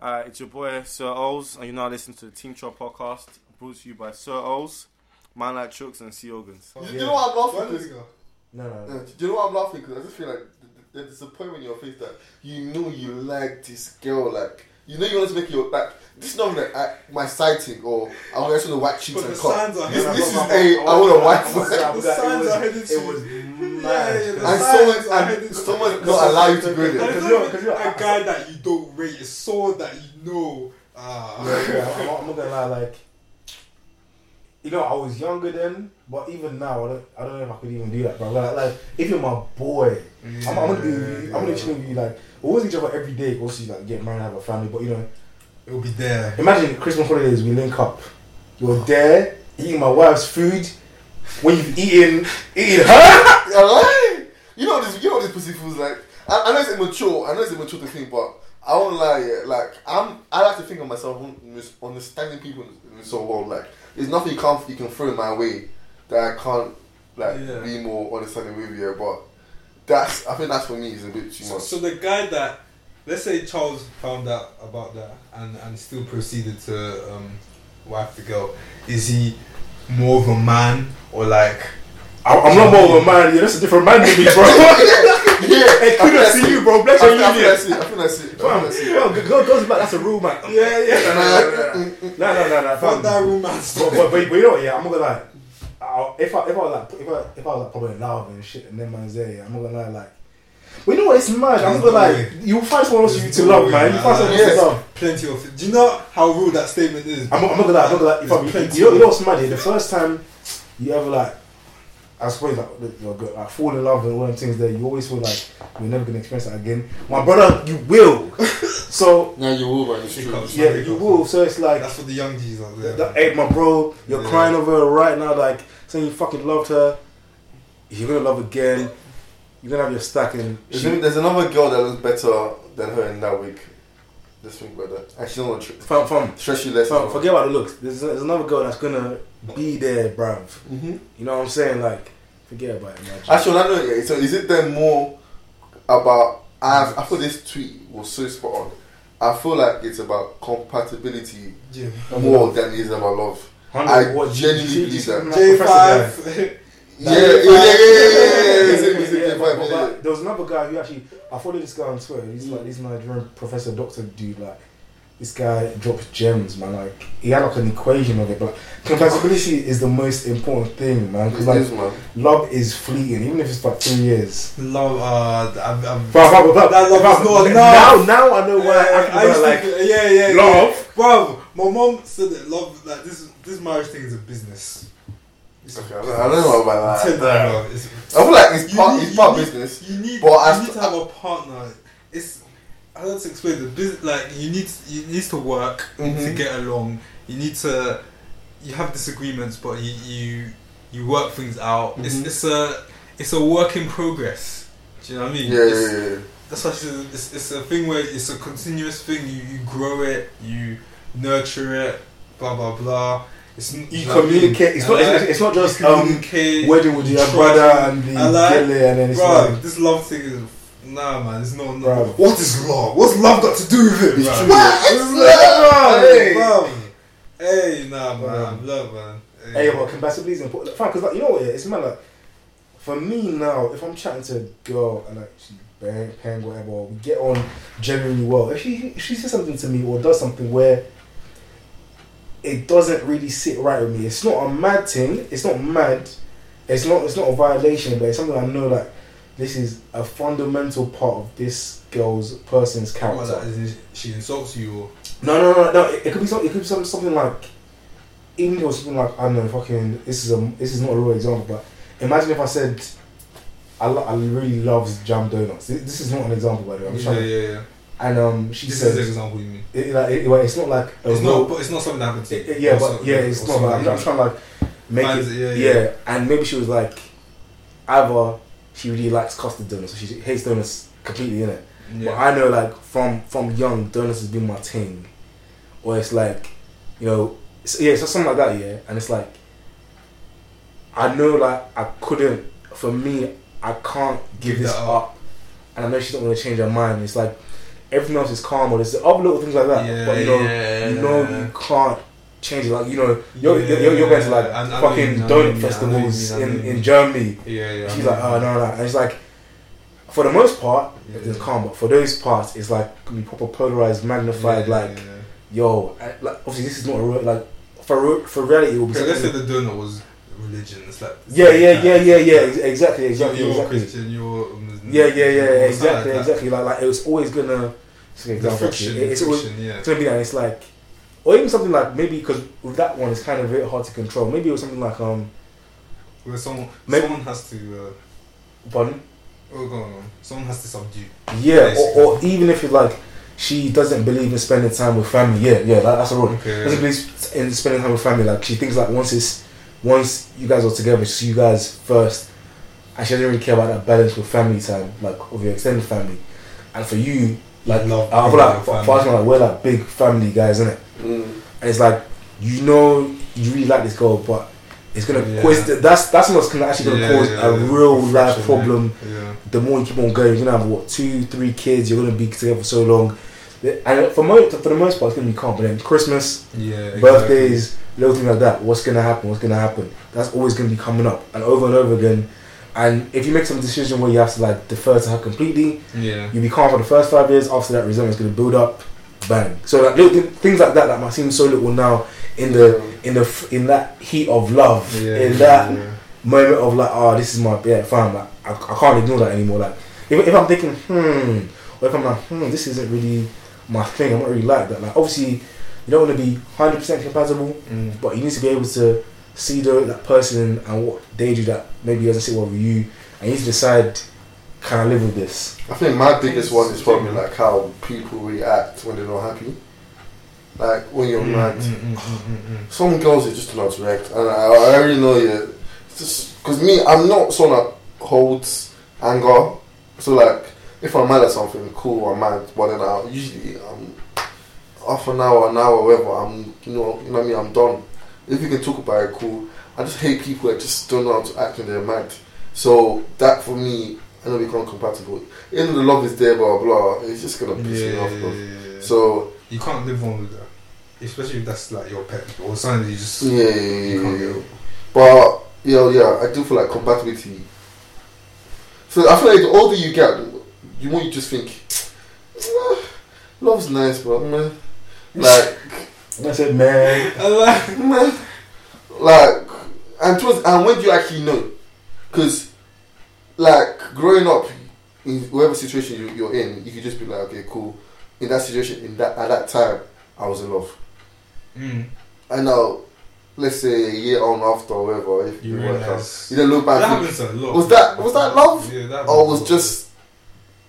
Uh, it's your boy Sir Ols, and you're now listening to the Team Chop podcast, brought to you by Sir Ols, Man Like Chooks, and Sea Organs. Do you know what I'm laughing One because ago. No, no, no. do you know what I'm laughing? Because I just feel like the, th- there's a point in your face that you know you like this girl, like you know you want to make your like. This is not like uh, my sighting or I want to the white cheeks But and the cut. signs are This, this is But- a but- I want a white but- The signs are headed It was Yeah, mad. yeah, the And signs someone are and headed to- someone not allow you to go And there. Because you're- because you're- a guy that you don't rate. It's someone that you know. Ah, Yeah, yeah, I'm, not- I'm not gonna lie, like, you know, I was younger then, but even now, I don't, I don't know if I could even do that, bro. Like, like if you're my boy, I'm, I'm gonna be, I'm gonna be chilling with you, like, we always each other every day, also, like, get married, have a family, but you know, It'll be there. imagine Christmas holidays, we link up, you're there, eating my wife's food, when you've eaten, eating her, Yeah, you know this. You know what this pussy feels like. I, I know it's immature. I know it's immature to think, but I won't lie. Yeah, like I'm. I like to think of myself understanding people in this whole world. Like there's nothing you can't you can throw in my way that I can't like Yeah. be more understanding with you. But that's. I think that's for me is a bit too So, much. so the guy that, let's say Charles found out about that and, and still proceeded to um, wife the girl, is he more of a man or like? I'm, I'm not more of a man, yeah, that's a different man than me, bro. yeah, Hey, kudos to you, bro. Bless I your think I think union. that's it. I think that's it. I think Fam, that's it. goes back, that's a rule, man. Yeah, yeah. No, no, no, no, Fuck fam. that romance. but, but, but, but you know what? Yeah, I'm not gonna lie. I'll, if I if I was like if I if I was like probably in love and shit and then man's there, yeah, I'm not gonna lie. Like, but you know what? It's mad. I'm not gonna lie. You'll find someone else you to love, man. You find someone else Yes. to love. Plenty of. Do you know how rude that statement is? I'm, not- I'm not gonna lie. I'm not gonna lie. If There's I'm, plenty you know, you know what's mad? The first time you ever like, I suppose like, you're good, like fall in love and all them things there, you always feel like you're never gonna experience that again. My brother, you will. so Yeah, you will, man. It's true. Because- yeah, you will. So it's like. That's for the young G's out there. That, hey, my bro, you're Yeah. crying over her right now, like saying you fucking loved her. You're gonna love again. You're gonna have your stack and There's, she, there's another girl that looks better than her in that week. Just think about that. And she's not tr- fam, fam, stress you less. fam, forget about the looks. There's, there's another girl that's gonna be there, bruv. Mm-hmm. You know what I'm saying? Like, forget about it, man. Actually, I know. Yeah, so is it then more about? I I feel this tweet was so spot on. I feel like it's about compatibility Yeah. more than it is about love. Hundred- I what, genuinely you- you- believe that. J five. Yeah, yeah, yeah, yeah, yeah, yeah, yeah. Yeah, yeah, J5? but- but- Yeah, but There was another guy who actually I followed this guy on Twitter. He's like this Nigerian professor doctor dude. Like this guy drops gems, man. Like he had like an equation of it, but compatibility is the most important thing, man. Because like is, man. love is fleeting, even if it's like three years. Love. Uh, I'm, I'm, But, but, but, That love but- is not now, enough. now I know why Yeah, Africans I used are to like think- yeah, yeah, yeah. love. Bro, my mom said that love, like this, this marriage thing is a business. It's Okay, I don't, I don't know about that. bro, it's- I feel like it's part, need- it's part business. You need, But I you need to have a partner. It's I don't to explain the business. Like you need, you need to work to Mhm. get along. You need to, you have disagreements, but you you, you work things out. It's Mhm. it's a it's a work in progress. Do you know what I mean? Yeah, It's- yeah, yeah. That's why it's, it's, it's a thing where it's a continuous thing. You, you grow it, you nurture it, blah blah blah. It's You know what I mean? communicate. It's I not. like- It's, it's not just you um wedding with your brother and the like- and then it's Bro, like this love thing is nah, man. It's not. Not what is love? What's love got to do with it, It's true. What? It's love, Hey. bro. Hey, nah, man. Bro. Love, man. Hey, but compatibility is important. Fine, because like you know what? Yeah, it's mad. Like for me now, if I'm chatting to a girl and like she's bang, paying whatever, we get on genuinely well. If she if she says something to me or does something where it doesn't really sit right with me, it's not a mad thing. It's not mad. It's not. It's not a violation, but it's something I know like this is a fundamental part of this girl's person's What, character. like, she insults you or No, no, no, no. It, it could be something. It could be something, something like, even was something like I don't know, fucking. This is a. This is not a real example, but imagine if I said, I, lo- I really loves jam donuts. This, this is not an example, by the way. I'm yeah, trying. yeah, yeah. And um, she This said, is an example you mean. it, like, it, it's not like It's real- not, but it's not something that happened to you. it- yeah, Or but yeah, it's not. But I'm, I'm trying to like make Finds it. it, yeah, yeah, yeah. and maybe she was like, either she really likes custard donuts, or she hates donuts completely in it. But I know like from from young donuts has been my thing, or it's like, you know, it's, yeah, it's just something like that, yeah. And it's like, I know like I couldn't. For me, I can't give, Give this up. up. and I know she's not gonna change her mind. It's like everything else is calm, or there's other little things like that. Yeah, but you know, yeah, you know, yeah. you can't change it. Like you know, you're Yeah, you're, you're going to like I- I know what you fucking mean, donut mean, I know what you festivals mean, I know in in. Germany. Yeah, yeah. She's like, oh no, no, and it's like, for the most part, Yeah. it's calm. But for those parts, it's like be proper polarized, magnified. Yeah, like, yeah, yeah. yo, like obviously this is not a real, like for for reality. It will be let's say the donor was religion. It's like yeah, yeah, yeah, yeah, yeah. ex- Exactly, So exactly, you're exactly. Christian, you're Muslim. Yeah, yeah, yeah, exactly, like that. exactly. Like, like it was always gonna. It's an The example, friction, actually. It's always yeah. it's gonna be that. It's like, or even something like maybe because with that one, it's kind of very hard to control. Maybe it was something like um, Where someone, Maybe- someone has to. Uh, pardon. oh, go on, go on. Someone has to subdue. Yeah, Basically. or, or even if it's like she doesn't believe in spending time with family. Yeah, yeah, that, that's a rule. Okay. Doesn't believe in spending time with family. Like she thinks like once it's once you guys are together, it's you guys first, and she doesn't really care about that balance with family time, like of your extended family. And for you, like Love I feel like with for, your for us, family. like we're like big family guys, isn't it? Mm. And it's like you know you really like this girl, but it's gonna Yeah. cause that's that's what's gonna actually gonna Yeah, cause yeah, a yeah. real life friction, problem Yeah. the more you keep on going, you're gonna have what two, three kids. You're gonna be together for so long, and for most for the most part, it's gonna be calm. But then Christmas, Yeah. exactly. birthdays, little things like that. What's gonna happen? What's gonna happen? That's always gonna be coming up, and over and over again. And if you make some decision where you have to like defer to her completely, Yeah. you be calm for the first five years. After that, resentment's gonna build up. Bang. So like little thi- things like that that might seem so little now in the in the f- in that heat of love, Yeah. in that yeah. moment of like, oh, this is my yeah, fam. Like, I, I can't ignore that anymore. Like, if, if I'm thinking, hmm, or if I'm like, hmm, this isn't really my thing. I'm not really like that. Like, obviously, you don't want to be hundred percent compatible, Mm. but you need to be able to see the, that person and what they do that maybe doesn't sit well with you, and you need to decide, can I live with this? I think my biggest one is probably like how people react when they're not happy. Like when you're Mm, mad. mm, mm, mm, mm, mm. Some girls are just do not react, and I, I already know yeah. It's just because me, I'm not someone that holds anger. So like, if I'm mad at something, cool, I'm mad. But then I usually um, half an hour, an hour, whatever. I'm you know, you know what I mean. I'm done. If you can talk about it, cool. I just hate people that just don't know how to act when they're mad. So that for me, I know we can't compatible. Even the love is there, blah blah. It's just gonna piss me off, yeah, bro. yeah, yeah. So you can't live on with that, especially if that's like your pet or something you just yeah, yeah, you yeah, yeah. But yeah, yeah, I do feel like compatibility. So I feel like the older you get, the more you just think, "Ah, love's nice, but man, like, That's it, man. man, like, and towards, and when do you actually know? Because, like, growing up in whatever situation you, you're in, you could just be like, okay, cool. In that situation, in that at that time, I was in love. Mm. I know. Let's say a year on after, or whatever, if You you work out, realize you then look back. that and happens a lot. Was that- was that love? Yeah, that or was just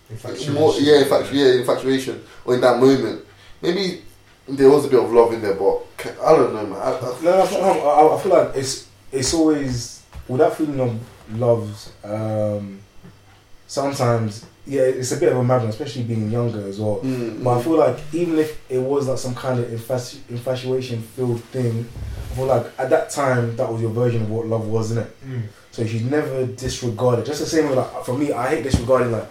infatuation. more yeah, infatu- yeah, infatuation or in that moment. Maybe there was a bit of love in there, but I don't know, man. I, I, No, I, I, I- I feel like it's it's always with that feeling of love. Um, sometimes, yeah, it's a bit of a madness, especially being younger as well. mm, But I feel like even if it was like some kind of infatu- infatuation filled thing, I feel like at that time that was your version of what love was, isn't it? Mm. So you should never disregard it. Just the same way, like for me, I hate disregarding like,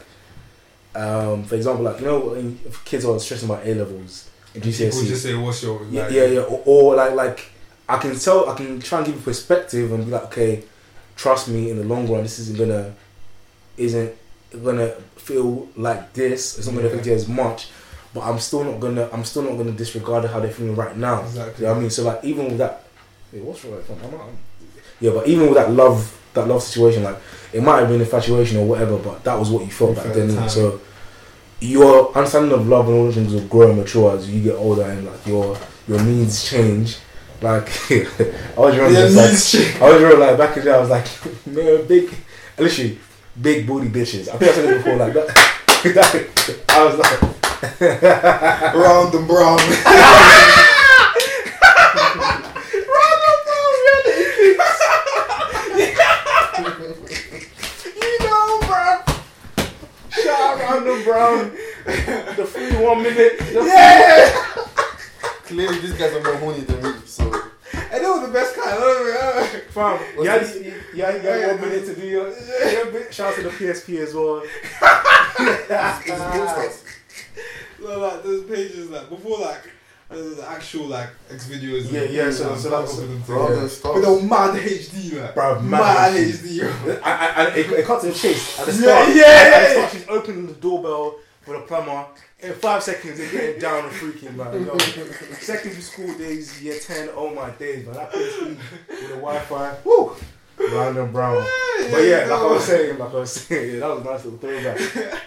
um, for example, like you know, when kids are stressing about A levels in People just say, "What's your like, Yeah, yeah, yeah. Or, or like, like I can tell, I can try and give you perspective and be like, okay, trust me. In the long run, this isn't gonna, isn't gonna feel like this. It's not gonna affect you as much. But I'm still not gonna, I'm still not gonna disregard how they're feeling right now. Exactly. You know I mean? So like, even with that, wait, what's wrong? I'm, I'm, yeah, but even with that love, that love situation, like it might have been infatuation or whatever, but that was what you felt You back then. the. So your understanding of love and all those things will grow and mature as you get older and like your your needs change. Like I was remember Yeah, this, like. I was remember like back in the day I was like man big literally big booty bitches. I think I said it before like that, that I was like round and brown. You know, bro. Shout out Randall Brown. The free one minute. Yeah, clearly these guys are more horny than me. So and that was the best kind. I free- Fam, What's you had, this? you, you had, you had one minute to do your. Yeah, big shout out to the PSP as well. it's gangsters. So like those pages like before like and the actual like X videos. Yeah, yeah, so- so that's- Rather than With stars. a mad HD, like Bruv, mad, mad HD. I, I, I, it, it cuts in chase at the Yeah, start. yeah, at, yeah, at the start, she's opening the doorbell for the plumber. In five seconds, they're getting down and freaking, man. Yo, secondary school days, year 10, oh my days, man. That PSP with the Wi Fi, woo! Round and brown. But yeah, like I was saying, like I was saying, yeah, that was a nice little throwback.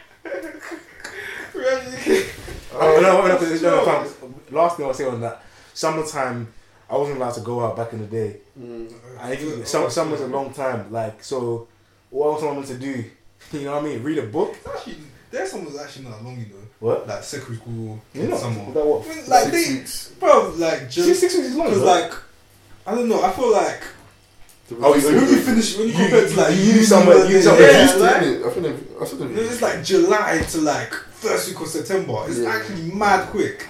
Oh, no, no, no, 'cause- no, no, fam, Last thing I'll say on that, summertime, I wasn't allowed to go out back in the day. Mm. I think some, summer's a long time. Like, so what else am I meant to do? You know what I mean? Read a book? Actually, there's some that's actually not long, you know. What? Like secondary school, You know, summer. that what? I mean, like Six they, weeks. bro, like Six, just six weeks is long. because like I don't know. I feel like Oh, you- when you finish when you, You- compare to like you use summer- you use summer- yeah, Used like, innit? I think they- I said they- it's like July to like first week of September. It's Yeah. actually mad quick.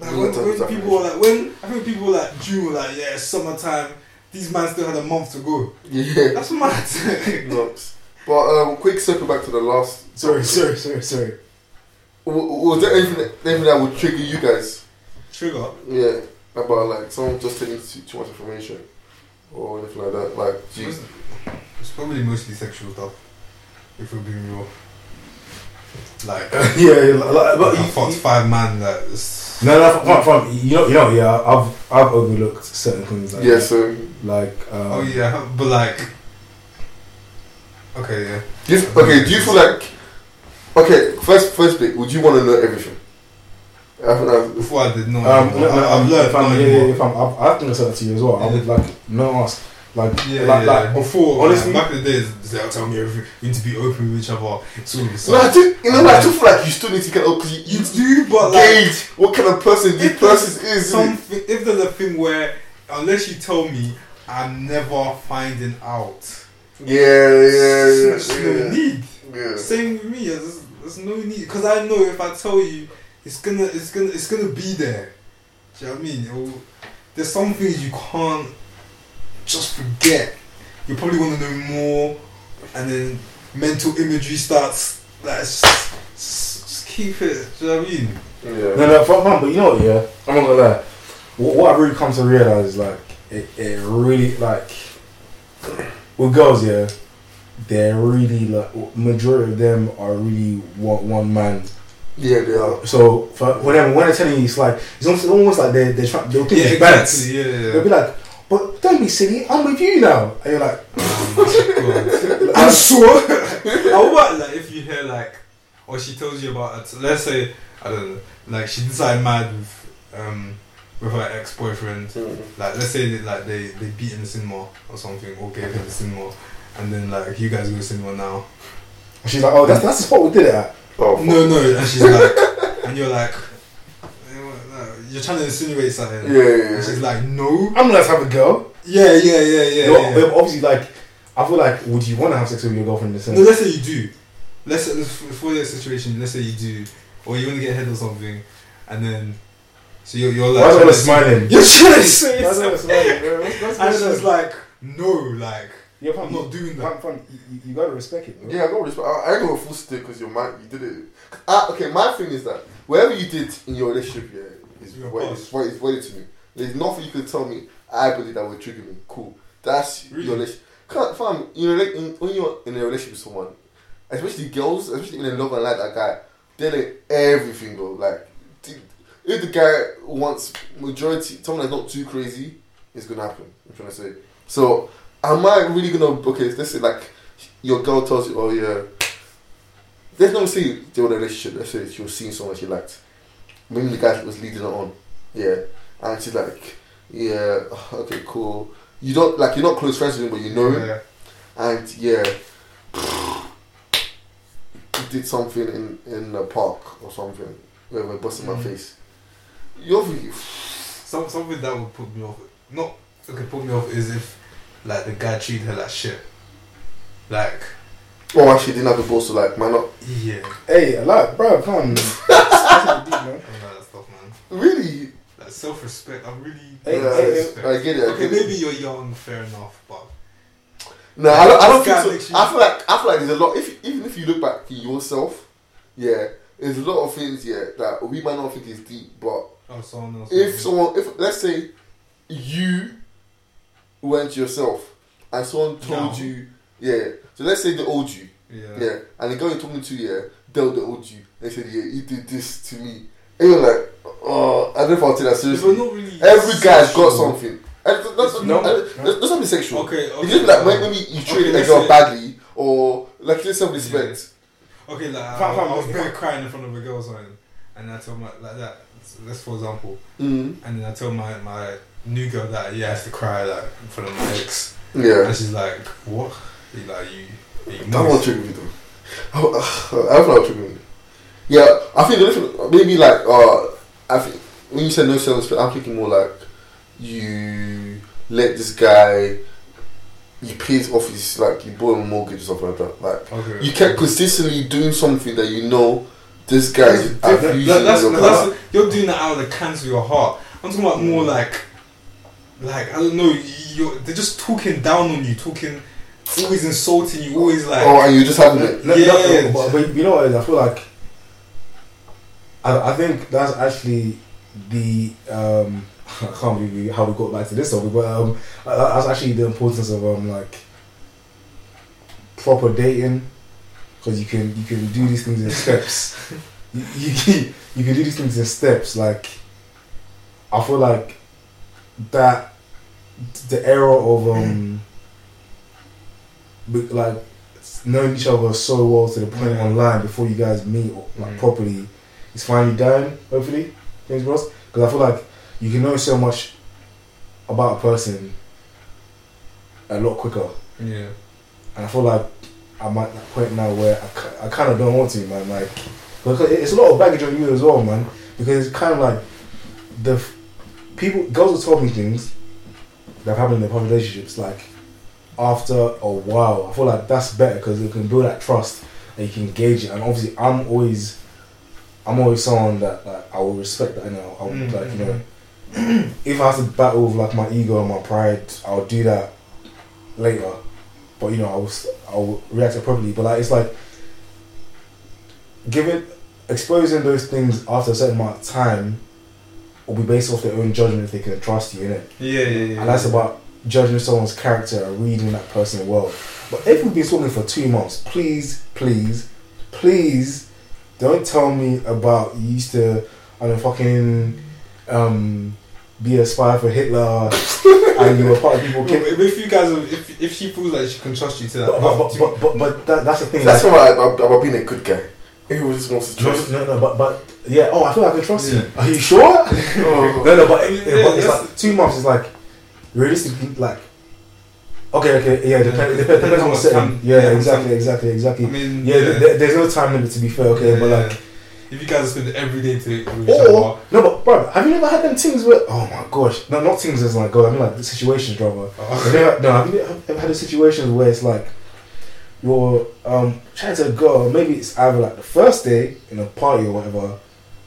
Like when, when people were like when I think people were like June were like yeah summertime. These man still had a month to go. Yeah. That's mad. Nuts. But um, quick circle back to the last. sorry, sorry, sorry, sorry. W- Was there anything that, anything that would trigger you guys? Trigger. Yeah, about like someone just telling too, too much information or anything like that. Like, geez. It's probably mostly sexual stuff. If we're being real. Like, yeah, yeah, like, like, but I you, fucked five man that is. No, no, from, from, you know, you know, yeah, I've I've overlooked certain things. Like, Yeah, so like, um, Oh yeah, but like. Okay, yeah. do you, okay, do you feel like okay? First, first bit, would you want to know everything? I think that, Before I did not. Um, no, no, I- I've um, learned if I'm, not yeah, yeah, if I'm, I've, I think I said that to you as well. I would like no ask, like, Yeah, like, yeah, like, before, honestly- like, back in the days, they'll tell me everything. You need to be open with each other. It's all this no, I do, you know, I do feel like you still need to get because you, You do, but like, gauge what kind of person this person is. something, if there's a thing where, unless you tell me, I'm never finding out. Yeah, yeah, yeah, There's no need. yeah. Same with me. There's, there's no need because I know if I tell you, it's gonna, it's gonna, it's gonna be there. Do you know what I mean? It'll- there's some things you can't just forget. You probably want to know more, and then mental imagery starts. Like, just, just, just keep it. Do you know what I mean? Yeah. No, no, fuck man, but you know what, yeah? I'm not gonna lie. What, what I've really come to realize is like, it, it really, like, with girls, yeah, they're really, like, majority of them are really one, one man. Yeah, they are. So, for, for them, when they're telling you, it's like, it's almost, almost like they're, they're trying, they'll think it's balance. Yeah, yeah. They'll be like, but don't be silly, I'm with you now. And you're like, I'm sure. I want like if you hear like, or she tells you about it. Let's say I don't know, like she decided mad with um with her ex boyfriend. Mm. Like let's say that, like they they beat in the cinema or something, or gave him the cinema, and then like you guys go to cinema now. she's like, oh, that's, that's the spot we did it at. Oh. No, no, and she's like, and you're like, what, no, you're trying to insinuate something. Yeah, yeah, And she's yeah. like, no. I'm gonna have a girl. Yeah, yeah, yeah, yeah. No, yeah. but obviously, like, I feel like, would you want to have sex with your girlfriend in the No, let's say you do. Let's say for that situation. Let's say you do, or you want to get ahead or something, and then so you're you're like Why is trying I smiling? You're trying to say Why is I smiling, bro? What's- what's and going she's like, no, like Yeah, fam, I'm not doing that. Fam, fam, you, you gotta respect it, bro. Yeah, I got respect. I, I go a full stick because you're man. You did it. Ah, okay, my thing is that whatever you did in your relationship, yeah, is Your what is what is what to me. There's nothing you could tell me. I believe that would trigger me. Cool. That's Really? your relationship. Fam, you know, like, in, when you're in a relationship with someone, especially girls, especially when they love and like that guy, they let everything go. Like, if the guy wants majority, someone that's not too crazy, it's gonna happen. I'm trying to say. So, am I really gonna? Okay, let's say like your girl tells you, oh yeah. Let's not say they were in a relationship. Let's say she was seeing someone she liked. Maybe the guy was leading her on. Yeah, and she's like, yeah, okay, cool. You don't like you're not close friends with him, but you know him Yeah. and yeah, he did something in in the park or something where we busted my Mhm. face. You're thinking, Some, something that would put me off. Not okay. Put me off is if like the guy treated her like shit. Like oh, actually, didn't have the balls to like, man, not yeah, Hey, like, bro, come know that really. Like self respect. I'm really. Hey, Yeah, hey. I get it. I Okay, get it. maybe you're young, fair enough, but No, I don't. I don't think so. you- I feel like I feel like there's a lot. If even if you look back to yourself, yeah, there's a lot of things yeah that we might not think is deep, but Oh, someone else. if someone, if let's say you went yourself and someone told No. you, yeah. So let's say the owed you, yeah. yeah, and the guy you're talking to, yeah, they the owed you. They said, yeah, you did this to me, and you're like, oh, I don't know if I'll take that seriously. but not really. Every guy's got something. And that's, that's, No, that's, no. that's, that's not be sexual. Okay, okay. It's just like when, when you, you treat Okay, a girl badly or like let's self respect. Okay, like I, Fine, fine, I was fine. bare crying in front of a girl or something, and I told my like that. Let's for example, Mm. and then I told my my new girl that yeah, I have to cry like in front of my ex, Yeah. and she's like, "What? You like you?" you That won't trigger me though. I, I don't know how trigger me. Yeah, I think the different, maybe like uh, I think when you said no self respect, I'm thinking more like you let this guy, you paid off his like you bought a mortgage or something like that. Like Okay. you kept consistently doing something that you know this guy is abusing that- that's, your that's- car. you're doing that out of the cancer of your heart. I'm talking about more like, like I don't know. You're, they're just talking down on you, talking, always insulting you, always like. Oh, and you're just having it. No, Yeah. but, but you know what? I feel like I, I think that's actually the um, I can't believe how we got back to this topic, but um, that's actually the importance of um like proper dating because you can you can do these things in steps. you, you you can do these things in steps. Like I feel like that the era of um like knowing each other so well to the point online before you guys meet like Mm. properly is finally dying. Hopefully, James Bros. Because I feel like you can know so much about a person a lot quicker, yeah. and I feel like I'm at that point now where I, I kind of don't want to, man. Like, because it's a lot of baggage on you as well, man. Because it's kind of like the f- people, girls are told me things that have happened in their past relationships, like after a while. I feel like that's better because it can build that trust and you can gauge it. And obviously, I'm always, I'm always someone that like I will respect that. You know, I would Mm, like you know, if I have to battle with like my ego and my pride, I'll do that later. But you know, I will, I will react appropriately. But like, it's like giving, exposing those things after a certain amount of time will be based off their own judgment if they can trust you, in it. Yeah, yeah, yeah. And that's about judging someone's character and reading that person well. But if we've been talking for two months, please, please, please don't tell me about you used to, I don't fucking um, be a spy for Hitler and you were part of people No, killing. if, if you guys, are, if if she feels like she can trust you to that, But, but, but, but, but that, that's the thing. That's like- why I, I, about being a good guy. Everyone just wants to no, trust. no, no, but, but yeah. Oh, I feel like I can trust Yeah. you. Are you sure? Oh. No, no, but, Yeah, yeah, but it's that's- like two months is like realistically like okay, okay, yeah, depend, depends on the setting. Yeah, exactly, exactly, exactly. I mean, Yeah, yeah. th- th- there's no time limit to be fair, okay, but Yeah. like, if you guys spend every day to with each or other, no, but bro, have you never had them things where? Oh my gosh, no, not things as like God, I mean like the situations, brother. Have you ever, no, have you ever had a situation where it's like you're um trying to go, maybe it's either like the first day in a party or whatever,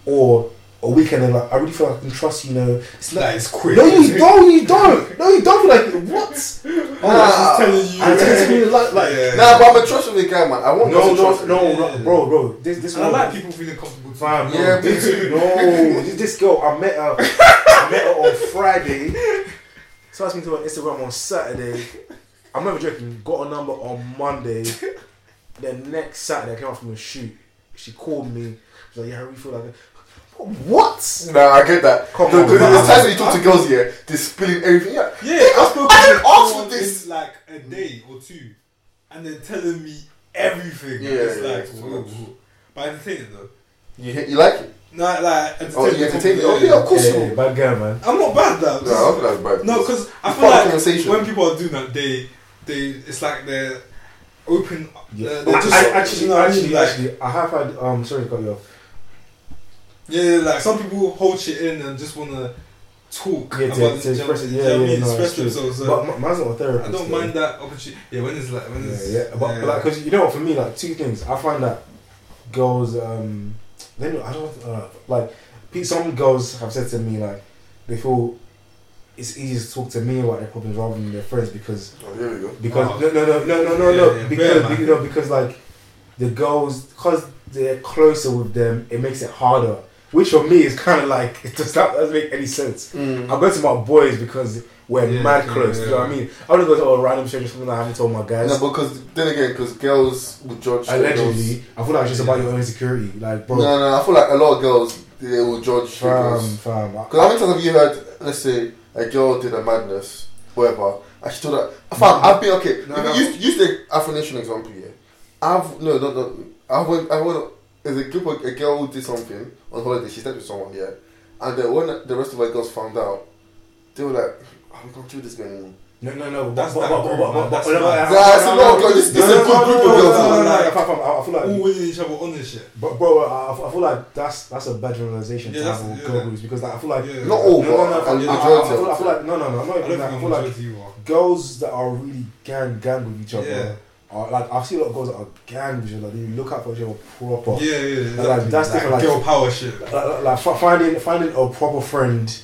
or a weekend and like I really feel like I can trust you, you know. It's that like is quick. no, you don't, you don't, no, you don't. Like what? Oh, Nah. she's telling you. And it's me like like. Yeah. Nah, but I'm a trustworthy guy, man. I want No, to no, trust no, no, Yeah. bro, bro. This, this And I like people feeling comfortable. too. Fam, no, Yeah, me this, too. no, this, this girl, I met her, I met her on Friday. So I asked me to her on Instagram on Saturday. I'm never joking. Got a number on Monday. Then next Saturday, I came out from a shoot. She called me. She's like, "Yeah, I really feel like." It." What? Nah, I get that. Come the, on, the, man. the times when you talk to girls here, they're spilling everything. Yeah, Yeah, I spoke. I didn't ask for this. in like a day or two, and they're telling me everything. Yeah, it's yeah, like, it's whoa, whoa. But entertaining though. you, you like it? No, like Oh, entertaining. you entertain Oh, yeah, of course Yeah, you yeah, bad girl, man. I'm not bad though. No, I don't think that's bad. No, because I feel like when people are doing that, they they it's like they're open. Yeah. They're, they're I, just, I, actually, you know I mean? actually, Like, actually, I have had. Um, sorry to cut you off. Yeah, yeah, like some people hold shit in and just wanna talk Yeah, to- about to the- express it. you Yeah, know I yeah, mean? no, express it's true. themselves. So But m- mine's not a therapist. I don't though. mind that opportunity. Yeah, when is like when Yeah, is yeah, but, but like, cause you know, what, for me, like two things. I find that girls, um, they don't, I don't uh, like. Some girls have said to me like they feel it's easier to talk to me about their problems rather than their friends because Oh, here we go. because Oh. no no no no no no Yeah, no yeah, because fair, you know because like the girls because they're closer with them it makes it harder which for me is kind of like it does not doesn't make any sense. Mm. I go to my boys because we're Yeah, mad yeah, close. yeah. You know what I mean? I wouldn't go to a random stranger something I haven't told my guys. No, because then again, because girls would judge. Allegedly, I feel like it's just about your own insecurity. Like, bro, No, no, I feel like a lot of girls they will judge fam, girls. fam. I- Because how many times have you heard, let's say, a girl did a madness, whatever, and she told her, fam, I've been, okay, No, no. you use, use the Afro Nation example, yeah. I've, no, no, no, I went, I went, there's a group of, a girl who did something on holiday, she slept with someone, yeah, and then when the rest of her girls found out, they were like, oh, we can't do this anymore. No, no, no. That's but, that but, girl, but, man. but, That's but, no, no, mad. no, That's no, a no, lot of no. This- no, this is no, a good group of girls, no, no, no, I feel- I feel like, All winning each other on this shit. but bro, I, I feel- like that's that's a bad generalization to have that's- with girl groups because I feel like Not all, no, no, no, but I, a I, I, majority I feel like no, no, no, I'm not even that. I feel like majority you are. girls that are really gang gang with each other. Yeah. Are, like I've seen a lot of girls that are gang with each other. They look out for each other proper. Yeah, yeah, Like, exactly. that's different, like- girl power shit. Like, like, like finding finding a proper friend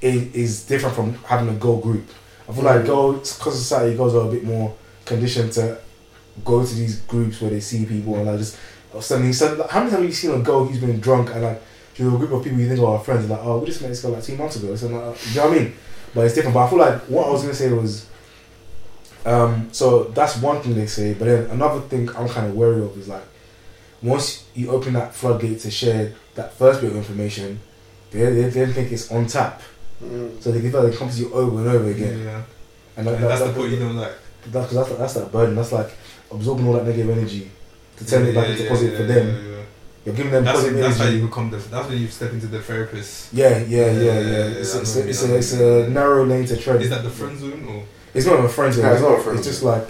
is, is different from having a girl group. I feel like Mm. girls, because society girls are a bit more conditioned to go to these groups where they see people and like just suddenly. So, like, how many times have you seen a girl who's been drunk and like with a group of people you think are her friends? Like, oh, we just met this girl like two months ago. So, like, you know what I mean? But it's different. But I feel like what I was gonna say was, um, so that's one thing they say. But then another thing I'm kind of wary of is like, once you open that floodgate to share that first bit of information, they they then think it's on tap. Mm. So they feel like they come to you over and over again. yeah. And, that, And that, that's that, the point you don't like. that, cause that's, that's that burden. That's like absorbing all that negative energy to turn it back Yeah, into yeah, positive yeah, for them. yeah, yeah. You're giving them That's, positive that's how you become the. That's when you step into the therapist. yeah, yeah, yeah, Yeah, yeah. yeah, It's, yeah, it's, I a, it's, a, it's a narrow lane to tread. Is that the friend zone or? It's not a friend zone. Yeah, it's, it's not a not, friend it's just like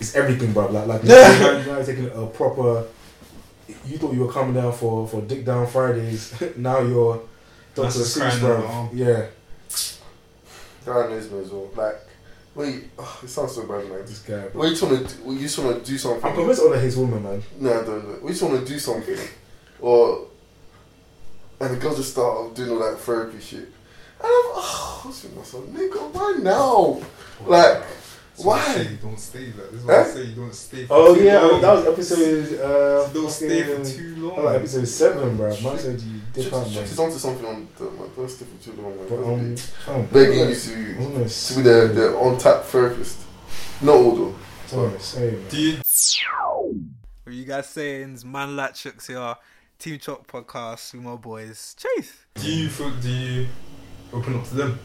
it's everything, bro. Like, like Yeah. now you're taking a proper. You thought you were coming down for for Dick Down Fridays. now you're Doctor That's just Seuss, crying bro. Yeah, That annoys me as well. Like, wait, oh, it sounds so bad, man. this guy. Bro. Wait, you just want to, you just want to do something. I'm convinced Ola hates women, man. No, I don't know. We just want to do something, or and the girls just start doing all that therapy shit. And I'm, oh, I was thinking to myself, nigga, why now? Like, That's why I Why? say you don't stay there. This is why I Huh? say you don't stay. For Oh too yeah, long. that was episode. Uh, don't stay for fucking- too that long. was episode seven, bro. Man said you she's, different, man. she's onto something on the, man. Don't stay for too long, man. But um, fam, Begging you to, was I gonna be the, the on tap therapist. Not all though. what was I gonna say, man? Do you? What you guys saying? It's Man Latchooks here, Team Chalk podcast with my boys. Chase. Do you feel? Do you open up to them?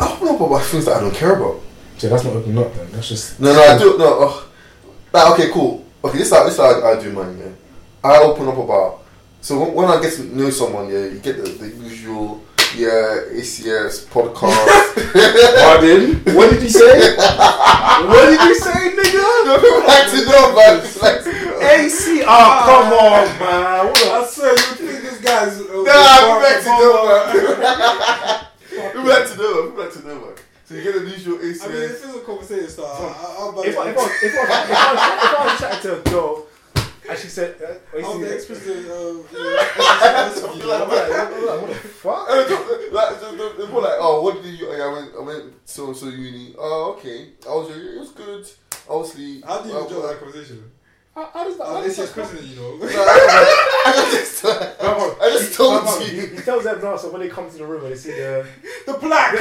I open up about things that I don't care about. So that's not opening up then. That's just No, no, I do. No, oh, like, okay, cool. Okay, this is how, this is how I, I do mine. Yeah, I open up about. So when, when I get to know someone, yeah, you get the, the usual, yeah, ACS podcast. Pardon? What did you say? what did you say, nigga? no, people like to know, man. People like to know. AC. Oh, come on, man. What I swear, you think this guy's? Uh, Nah, people like to know, man. People like to know, man. People like to know, man. So you get the usual AC. I mean, this is a conversation starter. I, I, I, the- if I, if, I, if, I, if, I, was- if I was chatting to a girl and she said, uh, AC, I'm the like, ex-president of. uh, Something SSU. like I'm like, what, what the fuck? Like, the- the- the people like, oh, what did you? I went, I went so and so uni. Oh, okay. I was, it was good. Obviously, How do you uh, enjoy uh, that conversation? How, how does that? How I'm does that president, you know. I, I just, Come. I just told you. He, he tells them now, so when they come to the room and they see the, the plaque. the,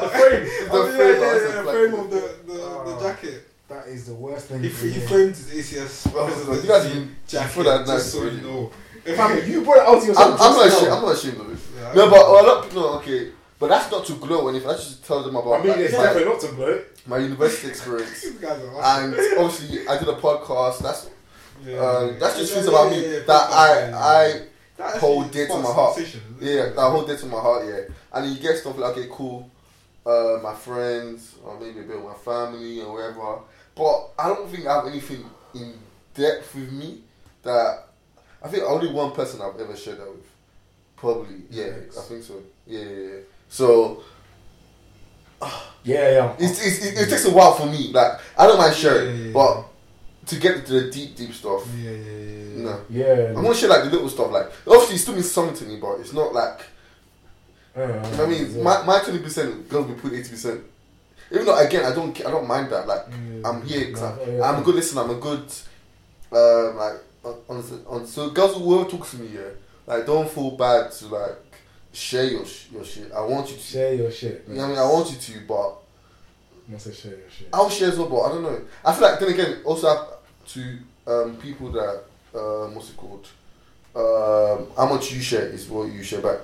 the frame, The Oh, yeah, frame, yeah, I yeah, the frame of the, the, the oh. jacket. that is the worst thing. He, for he me. framed his ACS Oh, you guys been jacket, for that just night so you know. Fam, you brought it out to I'm, yourself. I'm not ashamed. I'm not ashamed of it. Yeah, No, but a lot of people. Okay, but that's not to glow or anything. That's just to tell them about I mean, it's my, definitely not to blow. My university experience. These guys are awesome. And obviously, I did a podcast. That's Yeah, uh, yeah, that's just yeah, about me that I. I That hold dear to my heart. Yeah, that hold dear to my heart, yeah. And you get stuff like, okay, cool, uh, my friends, or maybe a bit of my family or whatever. But I don't think I have anything in depth with me that I think only one person I've ever shared that with. Probably, yeah. I think so. Yeah, yeah, yeah. So Yeah, yeah. it's, it's, it, it takes a while for me. Like I don't mind sharing, Yeah, yeah, but to get into the deep, deep stuff, Yeah, yeah, yeah, no. Yeah. I'm gonna share like the little stuff. Like obviously, it still means something to me, but it's not like Yeah, I mean, yeah. my my twenty percent girls will put eighty percent. Even though again, I don't I don't mind that. Like Yeah. I'm here. No, I'm, yeah. I'm a good listener. I'm a good um, like on, on, on so girls who will talk to me, yeah, like don't feel bad to like share your sh- your shit. I want you to. Share your shit. You know I mean? I want you to, but I say share your shit. I'll share as well. But I don't know. I feel like then again, also have to um, people that um, what's it called? Um, how much you share is what you share back.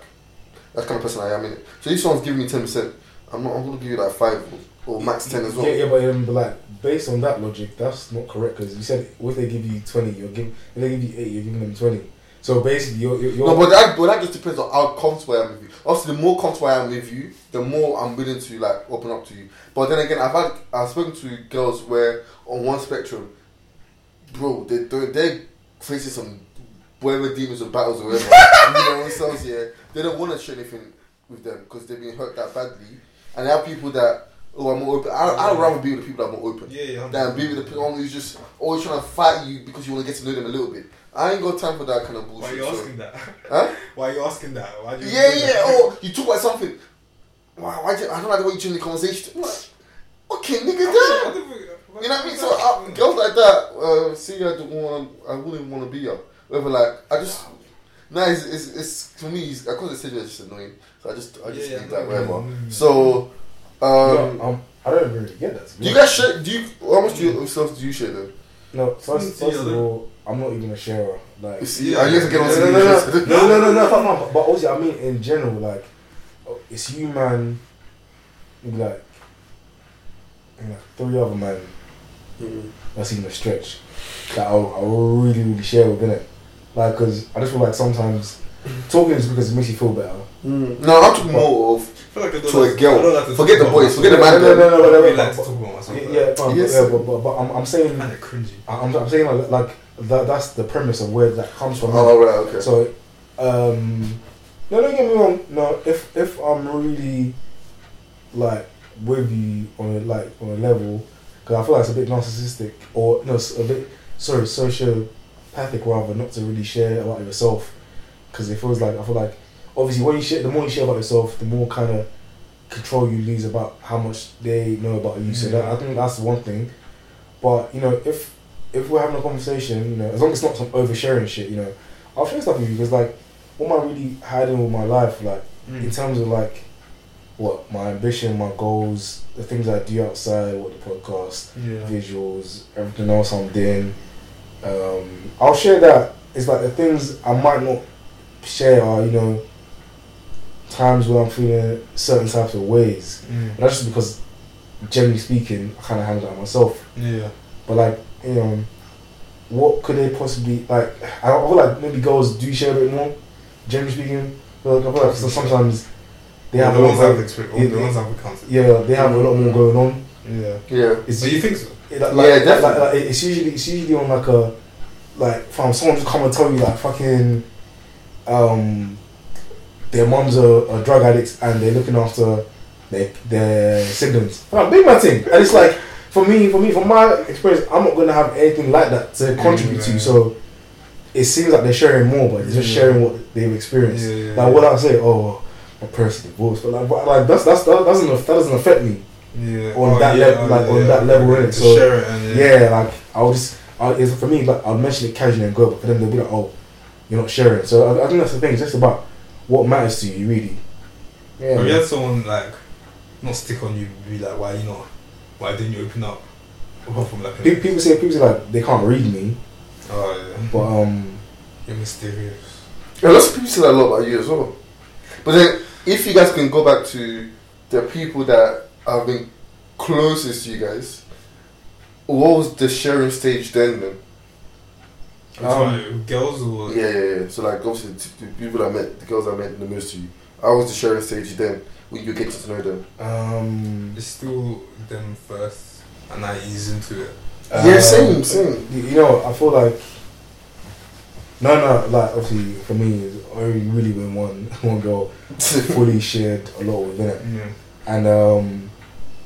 That's the kind of person I am in it. So if someone's giving me ten percent, I'm not. I'm gonna give you like five or, or max ten as well. Yeah, yeah, but, um, but like based on that logic, that's not correct because you said if they give you twenty, you're giving. If they give you eight, you're giving them twenty. So basically, you're you're, you're No, but that, but that just depends on how comfortable I am with you. Obviously, the more comfortable I am with you, the more I'm willing to like open up to you. But then again, I've had I've spoken to girls where on one spectrum, bro, they they they're facing some whatever demons or battles or whatever. you know themselves, yeah. They don't want to share anything with them because they've been hurt that badly. And they have people that oh I'm more open. I I'd rather be with the people that are more open Yeah, yeah. than be with the people who's just always trying to fight you because you want to get to know them a little bit. I ain't got time for that kind of bullshit. Why are you so- asking that? Huh? Why are you asking that? Why do you Yeah, yeah. that? Oh, you talk about something. Why? Why? do- I don't like the way you change the conversation. I'm okay, nigga, I damn. don't think- You know what I mean? So uh, girls like that, uh, see, I don't want. I wouldn't want to be her. Whatever. like, I just. Nah, it's, it's, it's for me. It's, I call it stage it's just annoying. So I just, I just Yeah, leave yeah, that wherever. mm. So, um, no, um, I don't really get that. to do you honest. guys share? Do you? How much do you yourself do you share then? No, first, Mm, first of yeah, all, I'm not even a sharer. Like, see, Yeah. I need to get on no, no, no, no, no, no, no, no, fuck no. But also, I mean, in general, like, oh, it's you, man, like, and like three other man. Mm-hmm. That's even a stretch. That I'll, I'll really, really share with it. Like, cause I just feel like sometimes talking is because it makes you feel better. Mm. No, I'm talking more of like to like a girl. I don't like to Forget talk the about boys. myself. Forget the man. No, no, no, I no, don't no, really no, like to but- talk about myself. Yeah, yeah, fine, Yes. yeah, but, but, but I'm, I'm saying, kind of cringy. I'm, I'm saying like, like that, that's the premise of where that comes from. Oh, right, okay. So, um, no, don't get me wrong. No, if if I'm really like with you on a like on a level, because I feel like it's a bit narcissistic or no, a bit sorry, sociopathic rather, not to really share about yourself, because it feels like I feel like obviously when you share, the more you share about yourself, the more kind of control you lose about how much they know about you. So that, I think that's one thing. But you know, if if we're having a conversation, you know, as long as it's not some oversharing shit, you know, I'll share stuff with you because like, what am I really hiding with my life? Like in terms of like, what my ambition, my goals, the things I do outside, what the podcast, Yeah. visuals, everything else I'm doing. Um, I'll share that. It's like the things I might not share are you know times where I'm feeling certain types of ways. But that's just because, generally speaking, I kind of handle that myself. Yeah. But like, you know, what could they possibly like? I I feel like maybe girls do share a bit more. Generally speaking, but like, I feel like sometimes they have the a ones lot I've of, experienced, the yeah, ones I've encountered. yeah, they have a lot more going on. Yeah. yeah. It's So you think so? it, like, Yeah, like, like, like, it's usually it's usually on like a like from someone just come and tell you like fucking um their moms are, are drug addicts and they're looking after their their siblings. Like, big my thing. And it's like for me, for me, from my experience, I'm not gonna have anything like that to contribute to. Yeah. So it seems like they're sharing more, but they're just Yeah. sharing what they've experienced. Yeah, yeah, like what I say, oh, my parents are divorced, but like, but like that's that's that doesn't that doesn't affect me Yeah. on oh, oh, that yeah, level- like, on that level? To So, share it and yeah, like I'll just, it's, for me, like I'll mention it casually and go, but for them they'll be like, oh, you're not sharing. So I, I think that's the thing. It's just about what matters to you, really. Yeah. Have you had someone like not stick on you, be like, why you not? Why didn't you open up? Apart from like, Pe- a, people say people say like they can't read me, oh yeah, but um, you're mysterious. Yeah, lots of people say that a lot about you as well. But then, if you guys can go back to the people that have been closest to you guys, what was the sharing stage then? Then, Um, girls or yeah, yeah, yeah. So like, obviously, the, the people I met, the girls I met the most to you. How was the sharing stage then when you get to know them? um, it's still them first, and I ease into it. yeah, um, same, same. You you know, I feel like no, no, like obviously for me, it's only really been one one girl fully shared a lot with it. Yeah. and um,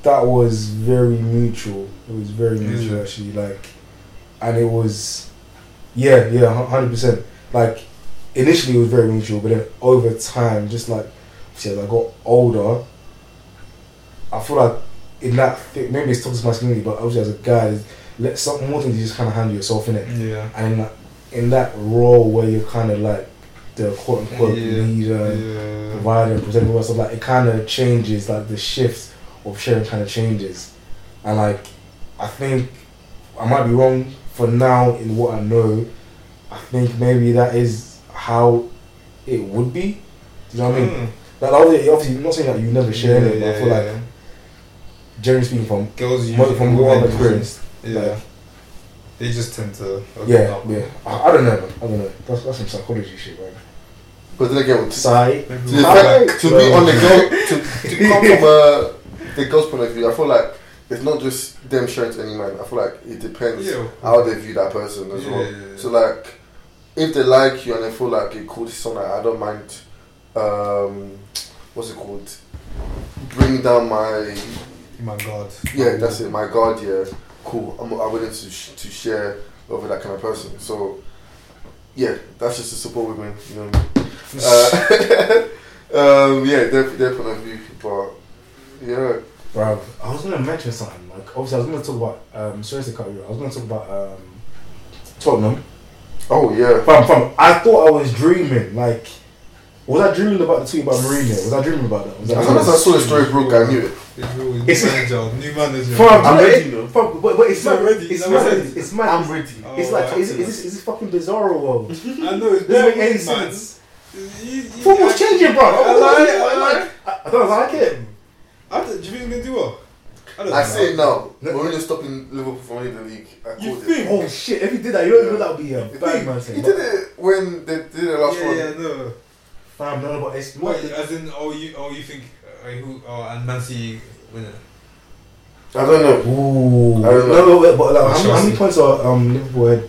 that was very mutual. It was very Is mutual it? actually, like, and it was, yeah, yeah, hundred percent. Like, initially it was very mutual, but then over time, just like, see, as I got older, I feel like in that thing, maybe it's toxic masculinity, but obviously as a guy, let some more things you just kind of handle yourself in it, Yeah. and then like, in that role where you're kind of like the quote unquote Yeah. leader, Yeah. provider, all stuff. Like it kind of changes. Like the shifts of sharing kind of changes, and like I think I might be wrong for now in what I know. I think maybe that is how it would be. Do you know what I mean? Mm. Like obviously, obviously, I'm not saying that you never share it, but I feel yeah, like yeah. generally speaking, from girls Mo- usually from what women I've Yeah. like, they just tend to open yeah, up. yeah. I, I don't know. I don't know. That's, that's some psychology shit, man. But then again, to, Psych. Maybe to, we'll- to be on the girl, to, to come from uh, the girl's point of view, I feel like it's not just them sharing to any man. I feel like it depends Yeah. how they view that person as Yeah, well. yeah, yeah. So like, if they like you and they feel like it cool, this is something I don't mind. Um, what's it called? Bring down my My God. yeah, that's it. My God, yeah, cool. I'm I'm willing to sh- to share over that kind of person. So yeah, that's just to support women. You know. What I mean? uh, um, yeah, their their point of view, but yeah, Bro, I was gonna mention something. Like, obviously, I was gonna talk about. Um, sorry to cut you. I was gonna talk about um, Tottenham. oh yeah. Fam, fam, I thought I was dreaming. Like, was I dreaming about the tweet about Mourinho? Was I dreaming about that? Was As soon as I saw the story broke, I knew it. New It's- manager. New manager. Fam, I'm ready, you. Fam, but, but it's You're mad. ready. It's You're mad. ready. It's mad. I'm ready. Oh, It's like, oh, is, have is, this, is this fucking bizarre world? I know it's Doesn't make bare any weird, man. sense. You- you- Football's changing, bro. I like it, I like it. I, I don't like it. I don't, do you think he's gonna do well? I I say it now. No. Mourinho stopping Liverpool from winning the league. I You called think? it. Oh shit! If he did that, you know, you know that would be a He bad did- man He did it when they did the last yeah, one. yeah, no. Fam, no, no, but it's What? As in, oh, you, oh, you think, uh, who? Oh, and Man City win it. I don't know. Ooh. I don't know. No, no, but like, how, many- how many points are um, Liverpool had?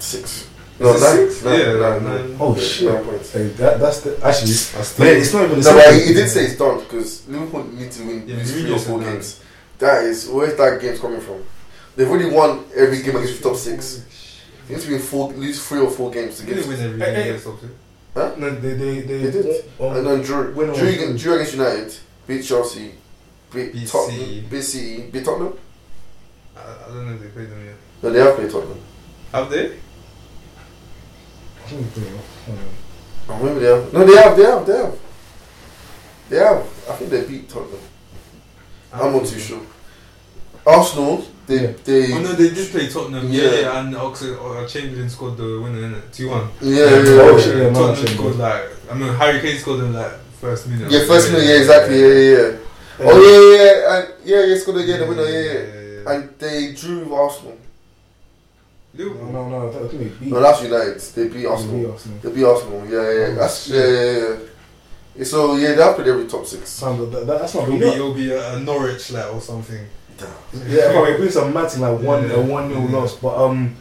Six. No, Is it nine. six? Nine, Yeah, nine, nine. nine. Oh shit! Nine points. Hey, that, that's the actually. That's But it's not even the No, but same. he, he did say it's done because Liverpool need to win Yeah, at least Mourinho three or said four that. games. That is where's that game's coming from? They've already won every game against the top six. They need to win four, at least three or four games to They get. didn't win every game hey. against Tottenham. No, they they they, They did. um, And then drew, Win or drew, against, drew against United, beat Chelsea, beat, Beat Tottenham, beat City, beat Tottenham. I, I don't know if they played them yet. No, they have played Tottenham. Have they? I think it's pretty- hold on. Oh, they have. No, they have. They have. They have. They have. I think they beat Tottenham. I'm not too sure. Arsenal, they Yeah. they Oh no, they did play Tottenham. Yeah, Yeah. yeah, and Oxlade, uh, Chamberlain scored the winner in it, two one. yeah yeah, yeah, shit, yeah. yeah. Tottenham Chamberlain. scored like I mean Harry Kane scored in like first minute. Yeah, first minute, yeah, exactly, yeah, yeah, yeah. Oh yeah, yeah, yeah, and yeah, yeah, scored again, the winner, yeah, yeah. yeah. And they drew with Arsenal. No, Liverpool. no, no. I think they beat. No, that's United. They beat they beat Arsenal. Arsenal. They beat Arsenal. Yeah, yeah, yeah. Oh, That's yeah, yeah, yeah. yeah. So yeah, they have played every top six. Fam, that, that, that's not It'll good. be, it'll be a, a Norwich like or something. Yeah, bro, it brings some mad thing like one Yeah. a one nil Yeah. loss, but um,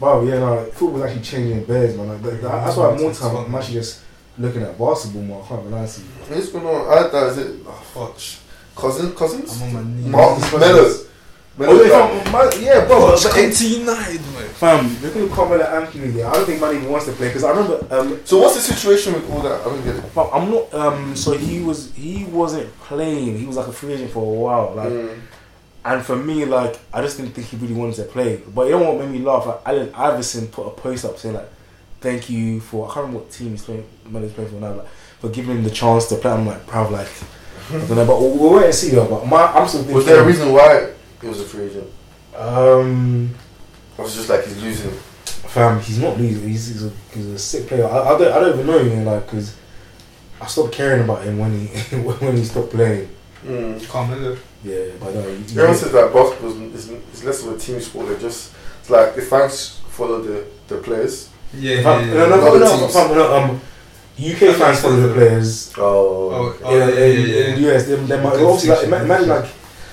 wow, yeah, no, football's actually changing bears, man. Like, that, that- that's why more time I'm actually just looking at basketball more. I can't lie to you. What's going on? I that is it. Oh, Fudge. cousin, cousins. I'm on my knees. Carmelo. Oh, yeah, fam, man, yeah, bro, but, Fudge, but come to United, mate. fam, the thing with Carmelo Anthony, there, I don't think man even wants to play because I remember um, So what's the situation with all that? I don't get it. fam, I'm not um, so he was he wasn't playing. He was like a free agent for a while, like. Mm. And for me, like, I just didn't think he really wanted to play. But you know what made me laugh? Like, Allen Iverson put a post up saying, like, thank you for, I can't remember what team he's playing, man he's playing for now, like, for giving him the chance to play. I'm like, proud, like, I don't know, but we'll, we'll wait and see, though. But my, I'm still thinking. Was there a reason why he was a free agent? Um, Or was it just like he's losing? fam, he's not losing. He's, he's, a, he's a sick player. I, I, don't, I don't even know him, like, because I stopped caring about him when he when he stopped playing. Mm. Carmelo. Yeah, but no, he, Everyone says that basketball is, is less of a team sport. They just it's like the fans follow the, the players. Yeah, Fam, yeah, no, yeah. no, no, Other no, teams. no, um, UK fans follow the players. Oh, Oh, oh, yeah, yeah, in, yeah, in the US, they, they might Good obviously like, section, imagine good like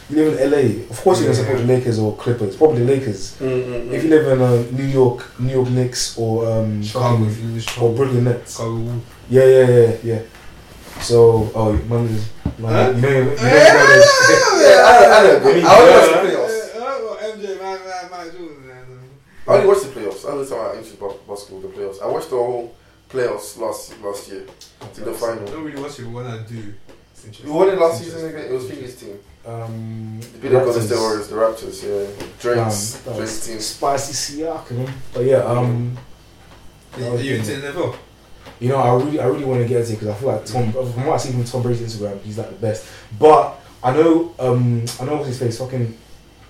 you live in LA. Of course, you're gonna support the Lakers or Clippers. Probably the Lakers. Mm-mm-mm. If you live in uh, New York, New York Knicks or um, Chicago, fucking- if you lose or Chicago. Brooklyn Nets. Chicago Yeah, yeah, yeah, yeah. So, oh, man, is- man Huh? you know, you know, you know, yeah, I, I know. I I only watch yeah. the playoffs. MJ, man, man, man, Jordan, man. I only watched the playoffs. I only time I into bas- basketball, the playoffs. I watched the whole playoffs last last year to the I final. don't really watch it, when I do. Who won it last season again? It was Phoenix team. Um, the Golden Raptors. State Warriors, the Raptors, yeah. Drake's, Um, Drake's team. Spicy Siakam. But yeah, um, Are you into NFL? You know, I really, I really want to get into it because I feel like Tom, from what I see from Tom Brady's Instagram, he's like the best. But I know, um, I know what's his face, fucking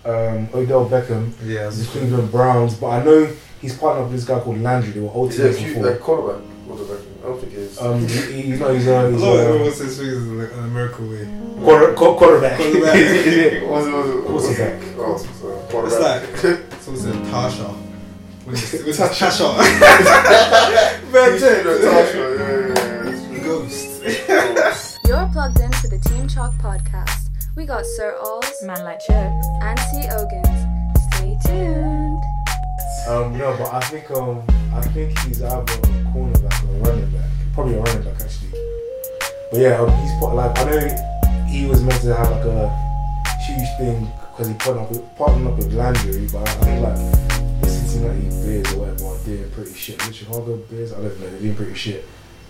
um, Odell Beckham, Yeah, the Cleveland Browns. But I know he's partnered with this guy called Landry. They were old Is it a teammates cute before. like quarterback? What the? I don't think it is. Um, he, he, you know, he's a, I he's love it. a Everyone says things in an American way. quarter, qu- quarterback. Quarterback. What was it? What was it? Quarterback. Oh, so It's quarterback. Someone said Tasha. When it's when it's Tasha. Natasha, yeah, yeah, yeah. Ghost. Ghost. You're plugged into the Team Chalk podcast. We got Sir Ols Man like chicks. and T. Ogans. Stay tuned. Um, no, but I think um, I think he's either a cornerback or a running back. Probably a running back actually. But yeah, um, he's put like I know he was meant to have like a huge thing because he partnered up with, partnered up with Landry, but I think like Cincinnati Bears or whatever are doing pretty shit. The Chicago Bears, I don't know, they're doing pretty shit.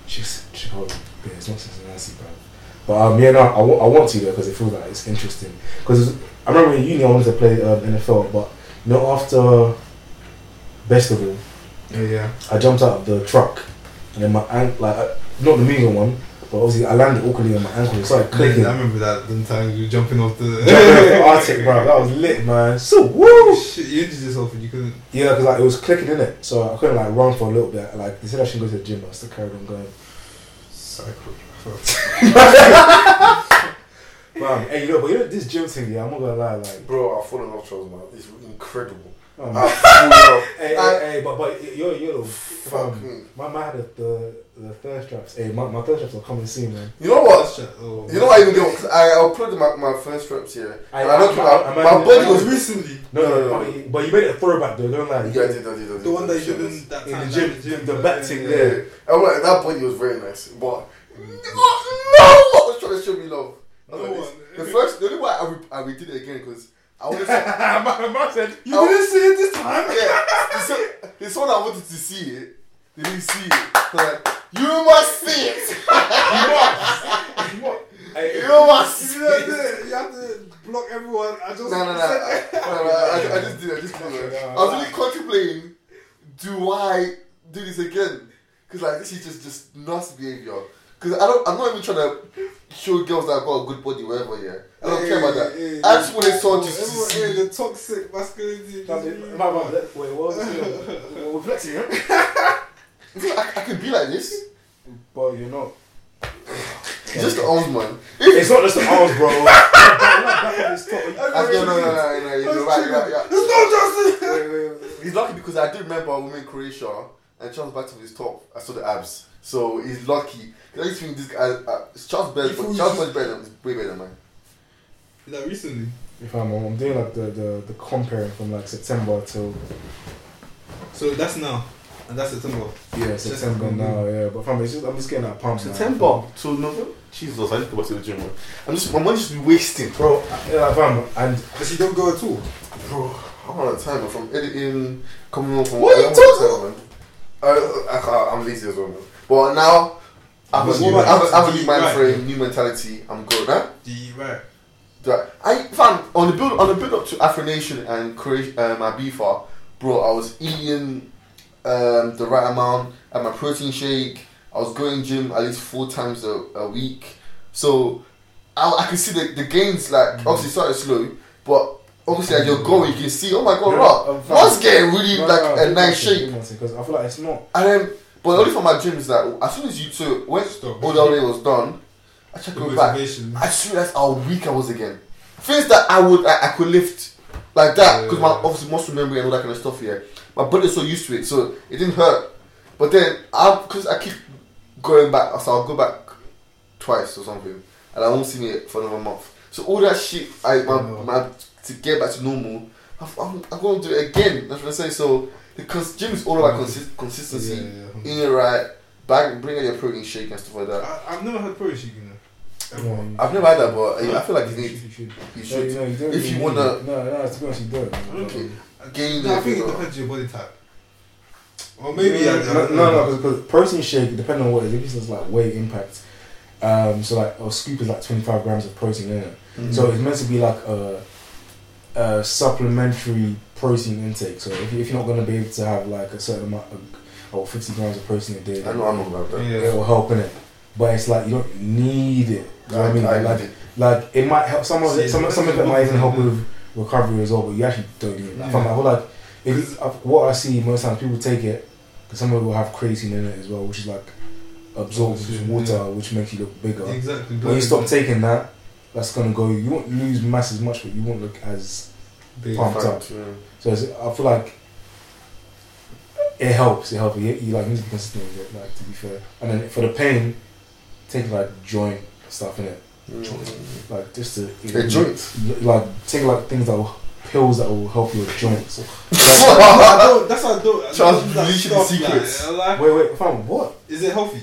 Just Chicago Bears, not Cincinnati, bro. But um, yeah, no, I wa- I want to though because it feels like it's interesting. Because I remember in uni I wanted to play um, NFL, but you know after Bestival, Yeah, yeah. I jumped out of the truck and then my ankle, like uh, not the moving one, but obviously I landed awkwardly on my ankle. It started clicking. I remember that the time you were jumping off the. Jumping off the Arctic, bro. That was lit, man. So woo. Shit, you injured yourself and you couldn't. Yeah, because like it was clicking in it, so I couldn't like run for a little bit. Like they said I shouldn't go to the gym, but I still carried on going. Cycle. Man, hey, you know, but you know this gym thing, yeah, I'm not gonna lie, like, Bro, I've fallen off Charles, man. It's incredible. oh, man. I've fallen off. hey, I- hey, hey, but but you're you're the Fuck fam. me. My man had the, the the thirst traps. Hey, my, my thirst traps are coming soon, man. You know what? Oh, You know what I even do? Cause I I uploaded my, my first reps here. I- and I don't I- think my, my imagine- body was. recently. No, no, No, no, no, but, but you made it a throwback though. Don't lie. Yeah, I did, I did, I did. The one that you did that's- in that in the gym, like the- the back thing Yeah, there. I'm like that body was very nice, but no, I was trying to show me love. No like, one. the first, the only why I, re- I redid it again because I wanted to. my man said, You didn't see it this time. yeah, it's, so, it's one I wanted to see it. They didn't see it. They're like, you must see it. Hey, You must see You have it. to, you have to block everyone. I just No, no, no. I, no, no, I, I just did it. I just did it. I was really contemplating, do I do this again? Because like this is just just nasty behavior. Because I don't, I'm not even trying to show girls that I've got a good body, whatever. Yeah, I don't care about that. I just wanted someone to Everyone, see. yeah, the toxic masculinity. My just- man, wait, what was it? We're flexing, yeah? I, I could be like this. But you're not. It's just the arms, man. It's not just the arms, bro. I, no, no, no, no, no, no, you're right, you're right, you're right. There's no justice. Wait, wait, wait. He's lucky because I do remember when we in Croatia and Charles back to his top. I saw the abs, so he's lucky. 'Cause I used to think this guy, uh, Charles better, but Charles just- is better than, is way better than mine. Like recently. If I'm, I'm doing like the, the, the comparing from like September till So that's now. And that's September. yeah September now yeah but fam, it's just, I'm just getting that pump. September to November. Jesus, I need to go back to the gym. Man. I'm just, my money's just be wasting, bro I- yeah like, fam and because you don't go at all. bro. I'm on a time from editing, coming home from. What are you I'm talking man. I, I, I'm lazy as well, man. But now, I'm a But new, I'm a new mind right. frame, new mentality. I'm good, huh? Do you right? I found on the build on the build up to Afro Nation and Croatia, um, Ibiza, bro. I was eating um, the right amount. I had my protein shake. I was going gym at least four times a, a week. So I, I could see the, the gains. Like obviously started slow, but obviously as you're going, you can see. Oh my god, Yeah, right? I'm fine. One's getting really No, like no, a nice shape. because I feel like it's not And then, but only for my gym is that as soon as you so when Stop. all the way was done, I checked go back. I just realized how weak I was again. Things that I would I, I could lift like that because my Yeah. obviously muscle memory and all that kind of stuff here. My body's so used to it, so it didn't hurt. But then I because I keep going back, so I'll go back twice or something, and I won't see me for another month. So all that shit, I my, my to get back to normal, I'm, I'm, I'm going to do it again. That's what I say. So because gym is all about consi- consistency, Yeah, yeah. eating right, bag, bring out your protein shake and stuff like that. I, I've never had pro shaking. um, I've never had that, but I feel like you you need, should, you should. you No, should. you know, you If you wanna- it. no no to be honest you don't Okay. Gain No, I think it depends on your body type. Or maybe no, I, I, no, no, because protein shake depending on what it is. If it's like weight impact, Um, so like a scoop is like 25 grams of protein in it. Mm. So it's meant to be like a, a supplementary protein intake. So if, you, if you're not going to be able to have like a certain amount of, or 50 grams of protein a day, I know, I know about that. Yeah. it will help in it. But it's like you don't need it. You know what I mean? Like, like it might help. Some of it, some, some of it might even help with recovery as well. But you actually don't need Yeah. I like if, uh, what I see most times people take it because some of it will have creatine in it as well, which is like absorbs Yeah. water, which makes you look bigger. Exactly. When you stop taking that, that's gonna go. You won't lose mass as much, but you won't look as. Big. pumped up. Yeah. So I feel like it helps. It helps. You, you like need to be consistent with it. Like to be fair, and then for the pain, take like joint stuff in it. Mm. Like just to A joint. Like take like things that will pills that will help your joints. I don't, that's what I don't. I Charles don't do that releasing the stuff, secrets. Like, like, Wait, wait, fam, what? is it healthy?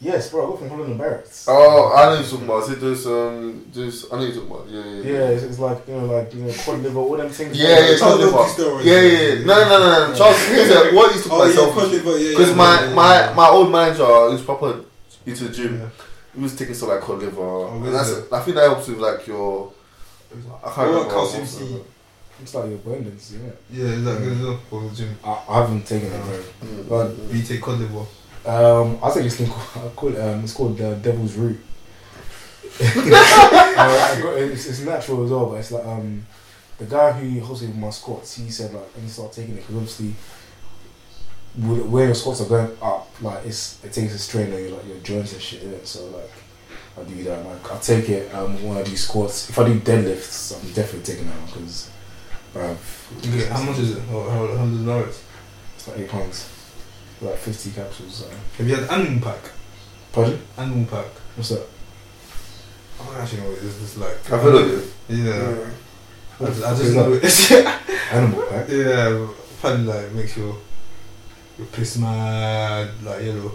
Yes, bro. I got from Holland and Barrett's. Oh, I know you're talking about. Is it those, um, those, I know you're talking about. Yeah, yeah, Yeah, it's, it's like you know, like you know, cod liver, all them things. Yeah, yeah, Charles Charles Liver. Yeah, yeah, yeah. No, no, no, no, no. Charles, here's a- what he's talking Oh about yeah, selfish. cod liver, yeah. Because yeah, my, yeah, my, yeah. my old manager, he's proper into the gym. Yeah. He was taking stuff like cod liver. Oh, and that's, it? I think that helps with like your. I can't What remember. calcium C? It's like your abundance, yeah. Yeah, is that good for the gym? I, I haven't taken it, bro. Mm, But- mm, We take cod liver. Um, I think this thing called, I call it, um, it's called uh, Devil's Root. uh, got, it's, it's natural as well, but it's like um, the guy who hosted my squats. He said like, I need to start taking it because obviously, with- where your squats are going up, like it's it takes a strain on your like your joints and shit. innit? So like, I do that. Like I take it um, when I do squats. If I do deadlifts, I'm definitely taking that one because, bruv, Okay, how much is it? How, how, how does it know it? It's like eight pounds, like fifty capsules. So. Have you had Animal Pak? Pardon? Animal Pak. What's that? I don't actually know what it is. It's like. I've heard of it. Yeah. I just, I just know that? it. Animal Pak. yeah, apparently like makes your your piss mad, like yellow.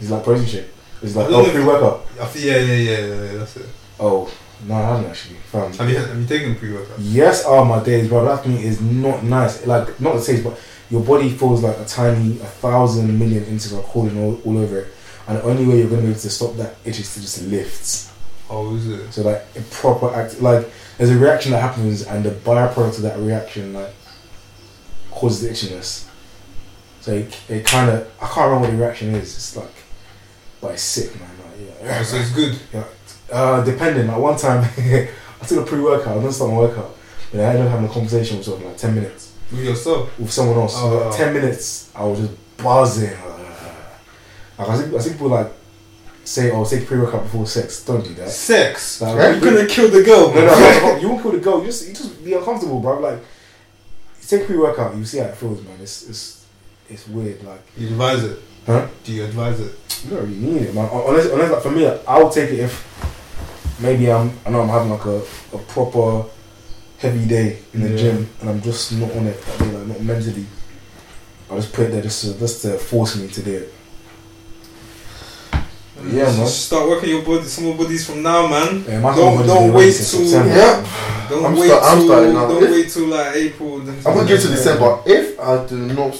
It's like protein shake. It's like oh pre workout. Yeah, yeah, yeah, yeah, yeah, that's it. Oh no, I haven't actually. Fam. Have you have you taken pre workout? Yes, oh my days, bro. That thing is not nice. Like not the taste, but your body feels like a tiny, a thousand million inches are crawling all, all over it. And the only way you're gonna be able to stop that itch is to just lift. Oh, is it? So like a proper act, like there's a reaction that happens, and the byproduct of that reaction like causes the itchiness. So it, it kind of I can't remember what the reaction is. It's like, but it's sick, man. Like, yeah. So it's good. Uh, depending. Like one time, I took a pre-workout. I didn't start my workout, but I ended up having a conversation with someone like ten minutes With yourself. with someone else. Oh. like, ten minutes, I was just buzzing. Like, I think I think people like say, "Oh, take pre-workout before sex." Don't do that. Sex. Like, You're gonna kill the girl, No, no, no, you won't kill the girl. You just you just be uncomfortable, bro. Like, take pre-workout, you see how it feels, man. It's it's it's weird. Like, You advise it. huh? Do you advise it? You don't really need it, man. Unless, unless like for me, like, I'll take it if maybe I'm I know I'm having like a, a proper heavy day in the Yeah. gym and I'm just not on it that day, like not mentally. I just put it there just to, just to force me to do it. Yeah, man. Just Start working your body, some more bodies from now, man. Yeah, Don't- body's don't wait till- September. Yeah. Don't I'm wait start- I'm till starting now. don't If- wait till like April. I'm gonna give it to December. If I do not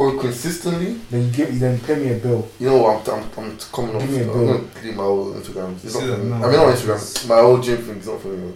go consistently, Then you give then pay me a bill. you know I'm I'm, I'm coming off. Give me a I'm bill. gonna delete my old Instagram. It's not for that me. I mean not Instagram. My old gym thing is not for me.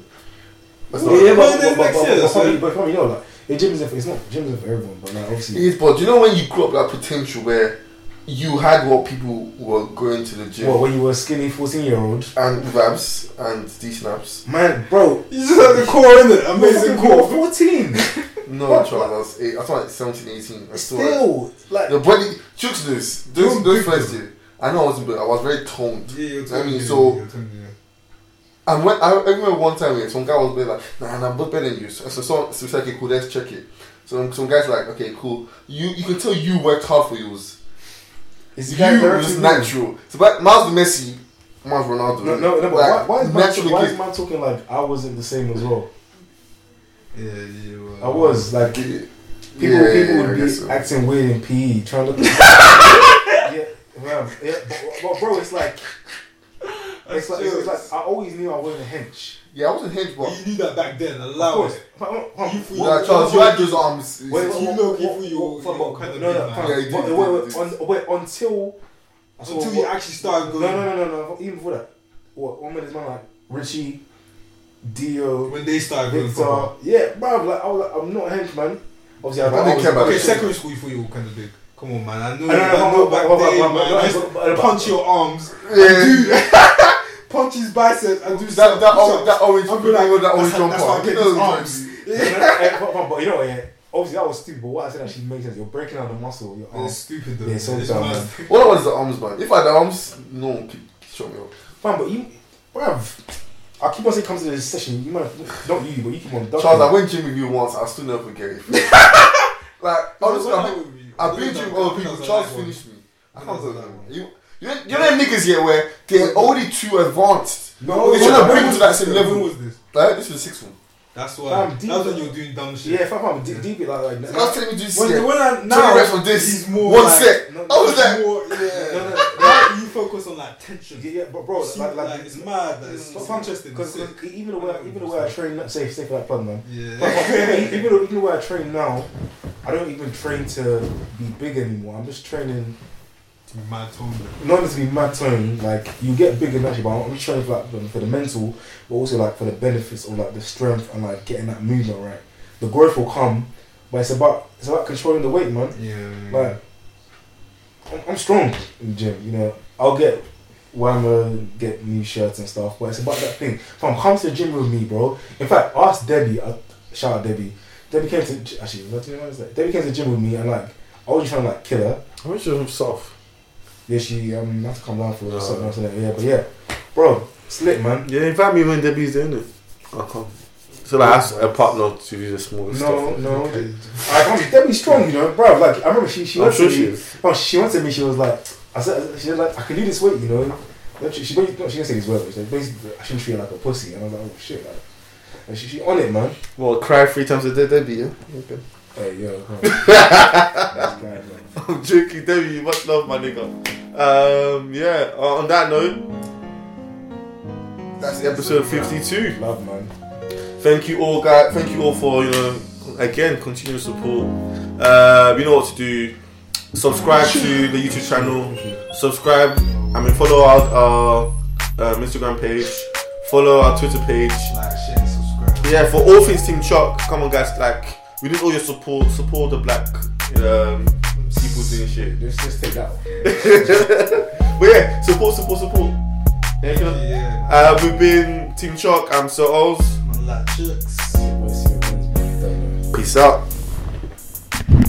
That's Yeah, not. yeah, but, but but, then but, next but, but, but you know, like the gym isn't for, it's not gym isn't for everyone, but like obviously. is, but you know when you grew up that potential where you had what people were going to the gym What, when you were skinny 14 year old? and with abs and decent abs. Man, bro. You just have the core in it. Amazing core. 14. No, What? Charles, I was eight, I was like 17, 18. I still had- like, Your body, chooks this. Those, You're those first year. I know I wasn't big. I was very toned. Yeah, you're I telling mean, me, so- you're me, yeah. And when I, I remember one time, yeah, some guy was being like, "Nah, nah, I'm better than you." So, so, so, so we said, "Okay, cool, let's check it." So some guys like, "Okay, cool." You you can tell you worked hard for yours. is You the was natural. So but Miles Messi, Miles Ronaldo. No, no, no, but like, why, why, is man, why is man talking like I wasn't the same as well? Yeah, yeah. Well, I was, like, Yeah, people yeah, people yeah, would be so. acting weird in PE, trying to look. yeah, man, yeah, but, but bro, it's like, it's like, it's like, I always knew I wasn't a hench. Yeah, I wasn't hinge, but You knew that back then. Of Allow course. it. But, um, um, You- what- yeah, Charles, you had those arms. Wait, wait, you know, wait, wait, you- wait, you but- kind of no, no, man. fam, Yeah, you did, but you wait, wait, wait, until Until you actually started No, going. no, no, no, no. Even before that, what one minute is man like Richie, Dio, When they started going Victor. proper. Yeah, bro. Like I was like, I'm not a henchman. Obviously, I, I didn't care about Okay, that secondary school you thought you were kind of big. Come on, man. I know. I know, I no, know but- back but- but- then, man. but- I used to but- but- punch your arms. Yeah. Punch his biceps and do That some- that, do that orange, I'll like, that that's orange jumper. that's how I You get know arms. joints. But, but, but you know, what, yeah. Obviously, that was stupid. But what I said actually makes sense. You're breaking out the muscle. of Your It's stupid though. Yeah, so It's dumb, man. All I the arms, man. If I had the arms, no one could show me up. Man, but you, bruv. I keep on saying, come to this session. You might not you, but you keep on. ducking. Charles, I went gym with you once. I'll still never forget it. like honestly, I've I been, with you, I've when been I gym with was other people. Charles finished me. I When can't I go was that one. You, you, know- you know them niggas here where they're already too advanced. No, They when- should have when bring was to that same When level. was this? Like this was the sixth one. That's why. Fam, deep- That's when you're doing dumb shit. Yeah, fam, fam, deep, deep it like like. The last time you do When, set, when I, twenty now reps on this, he's more one like, set. No, I was It's like, more, yeah. No, no, Now you focus on like tension. Yeah, yeah, but bro, like, like, like, it's mad. Like, it's, mm. But interesting. Because even the way, even the way I train, let's say, say for that plug, man. Yeah. But- but even, the, even the way I train now, I don't even train to be big anymore. I'm just training mad tone. not only to be mad tone. Like you get bigger naturally, but I'm just training for like for the mental, but also like for the benefits of like the strength and like getting that movement right. The growth will come, but it's about it's about controlling the weight, man. Yeah. Like I'm, I'm strong in the gym. You know, I'll get Whammer, get new shirts and stuff, but it's about that thing. From come to the gym with me, bro. In fact, ask Debbie. Uh, shout out Debbie. Debbie came to actually. What do you know? what is? Debbie came to the gym with me, and like I was just trying to like kill her. How she of soft? Yeah, she um had to come down for Oh. something else. innit? Yeah, but yeah, bro, slick man. Yeah, invite me when Debbie's doing it. I'll come. So like, ask a partner to do the small No, stuff. no, no, I can't. Debbie's strong, you know, bro. Like I remember she she I'm went sure to she me. is. Oh, she went to me. She was like, I said, she was like, I can do this weight, you know. Then She, she, basically, no, she didn't say this word. but She said, basically, I shouldn't treat her like a pussy. And I was like, oh shit, like, and she, she on it, man. Well, cry three times a day, Debbie. Yeah. Okay. Hey, yo, come on. Guy. I'm joking, Debbie. Much love, my nigga. Um, yeah. Uh, on that note, that's that's episode 52. Love, man. Thank you all, guys. Thank you all for you know again continuous support. Uh, you know what to do. Subscribe to the YouTube channel. Subscribe. I mean, follow our, our um, Instagram page. Follow our Twitter page. Like, share, subscribe. Yeah, for all things Team Chuck. Come on, guys. Like we need all your support. Support the black um, people doing shit. Just, just take that one. But yeah, support, support, support. Else? Yeah. Uh, we've been Team Chuck. I'm Sir Oz. Man, like chicks. We'll see you guys. Peace out.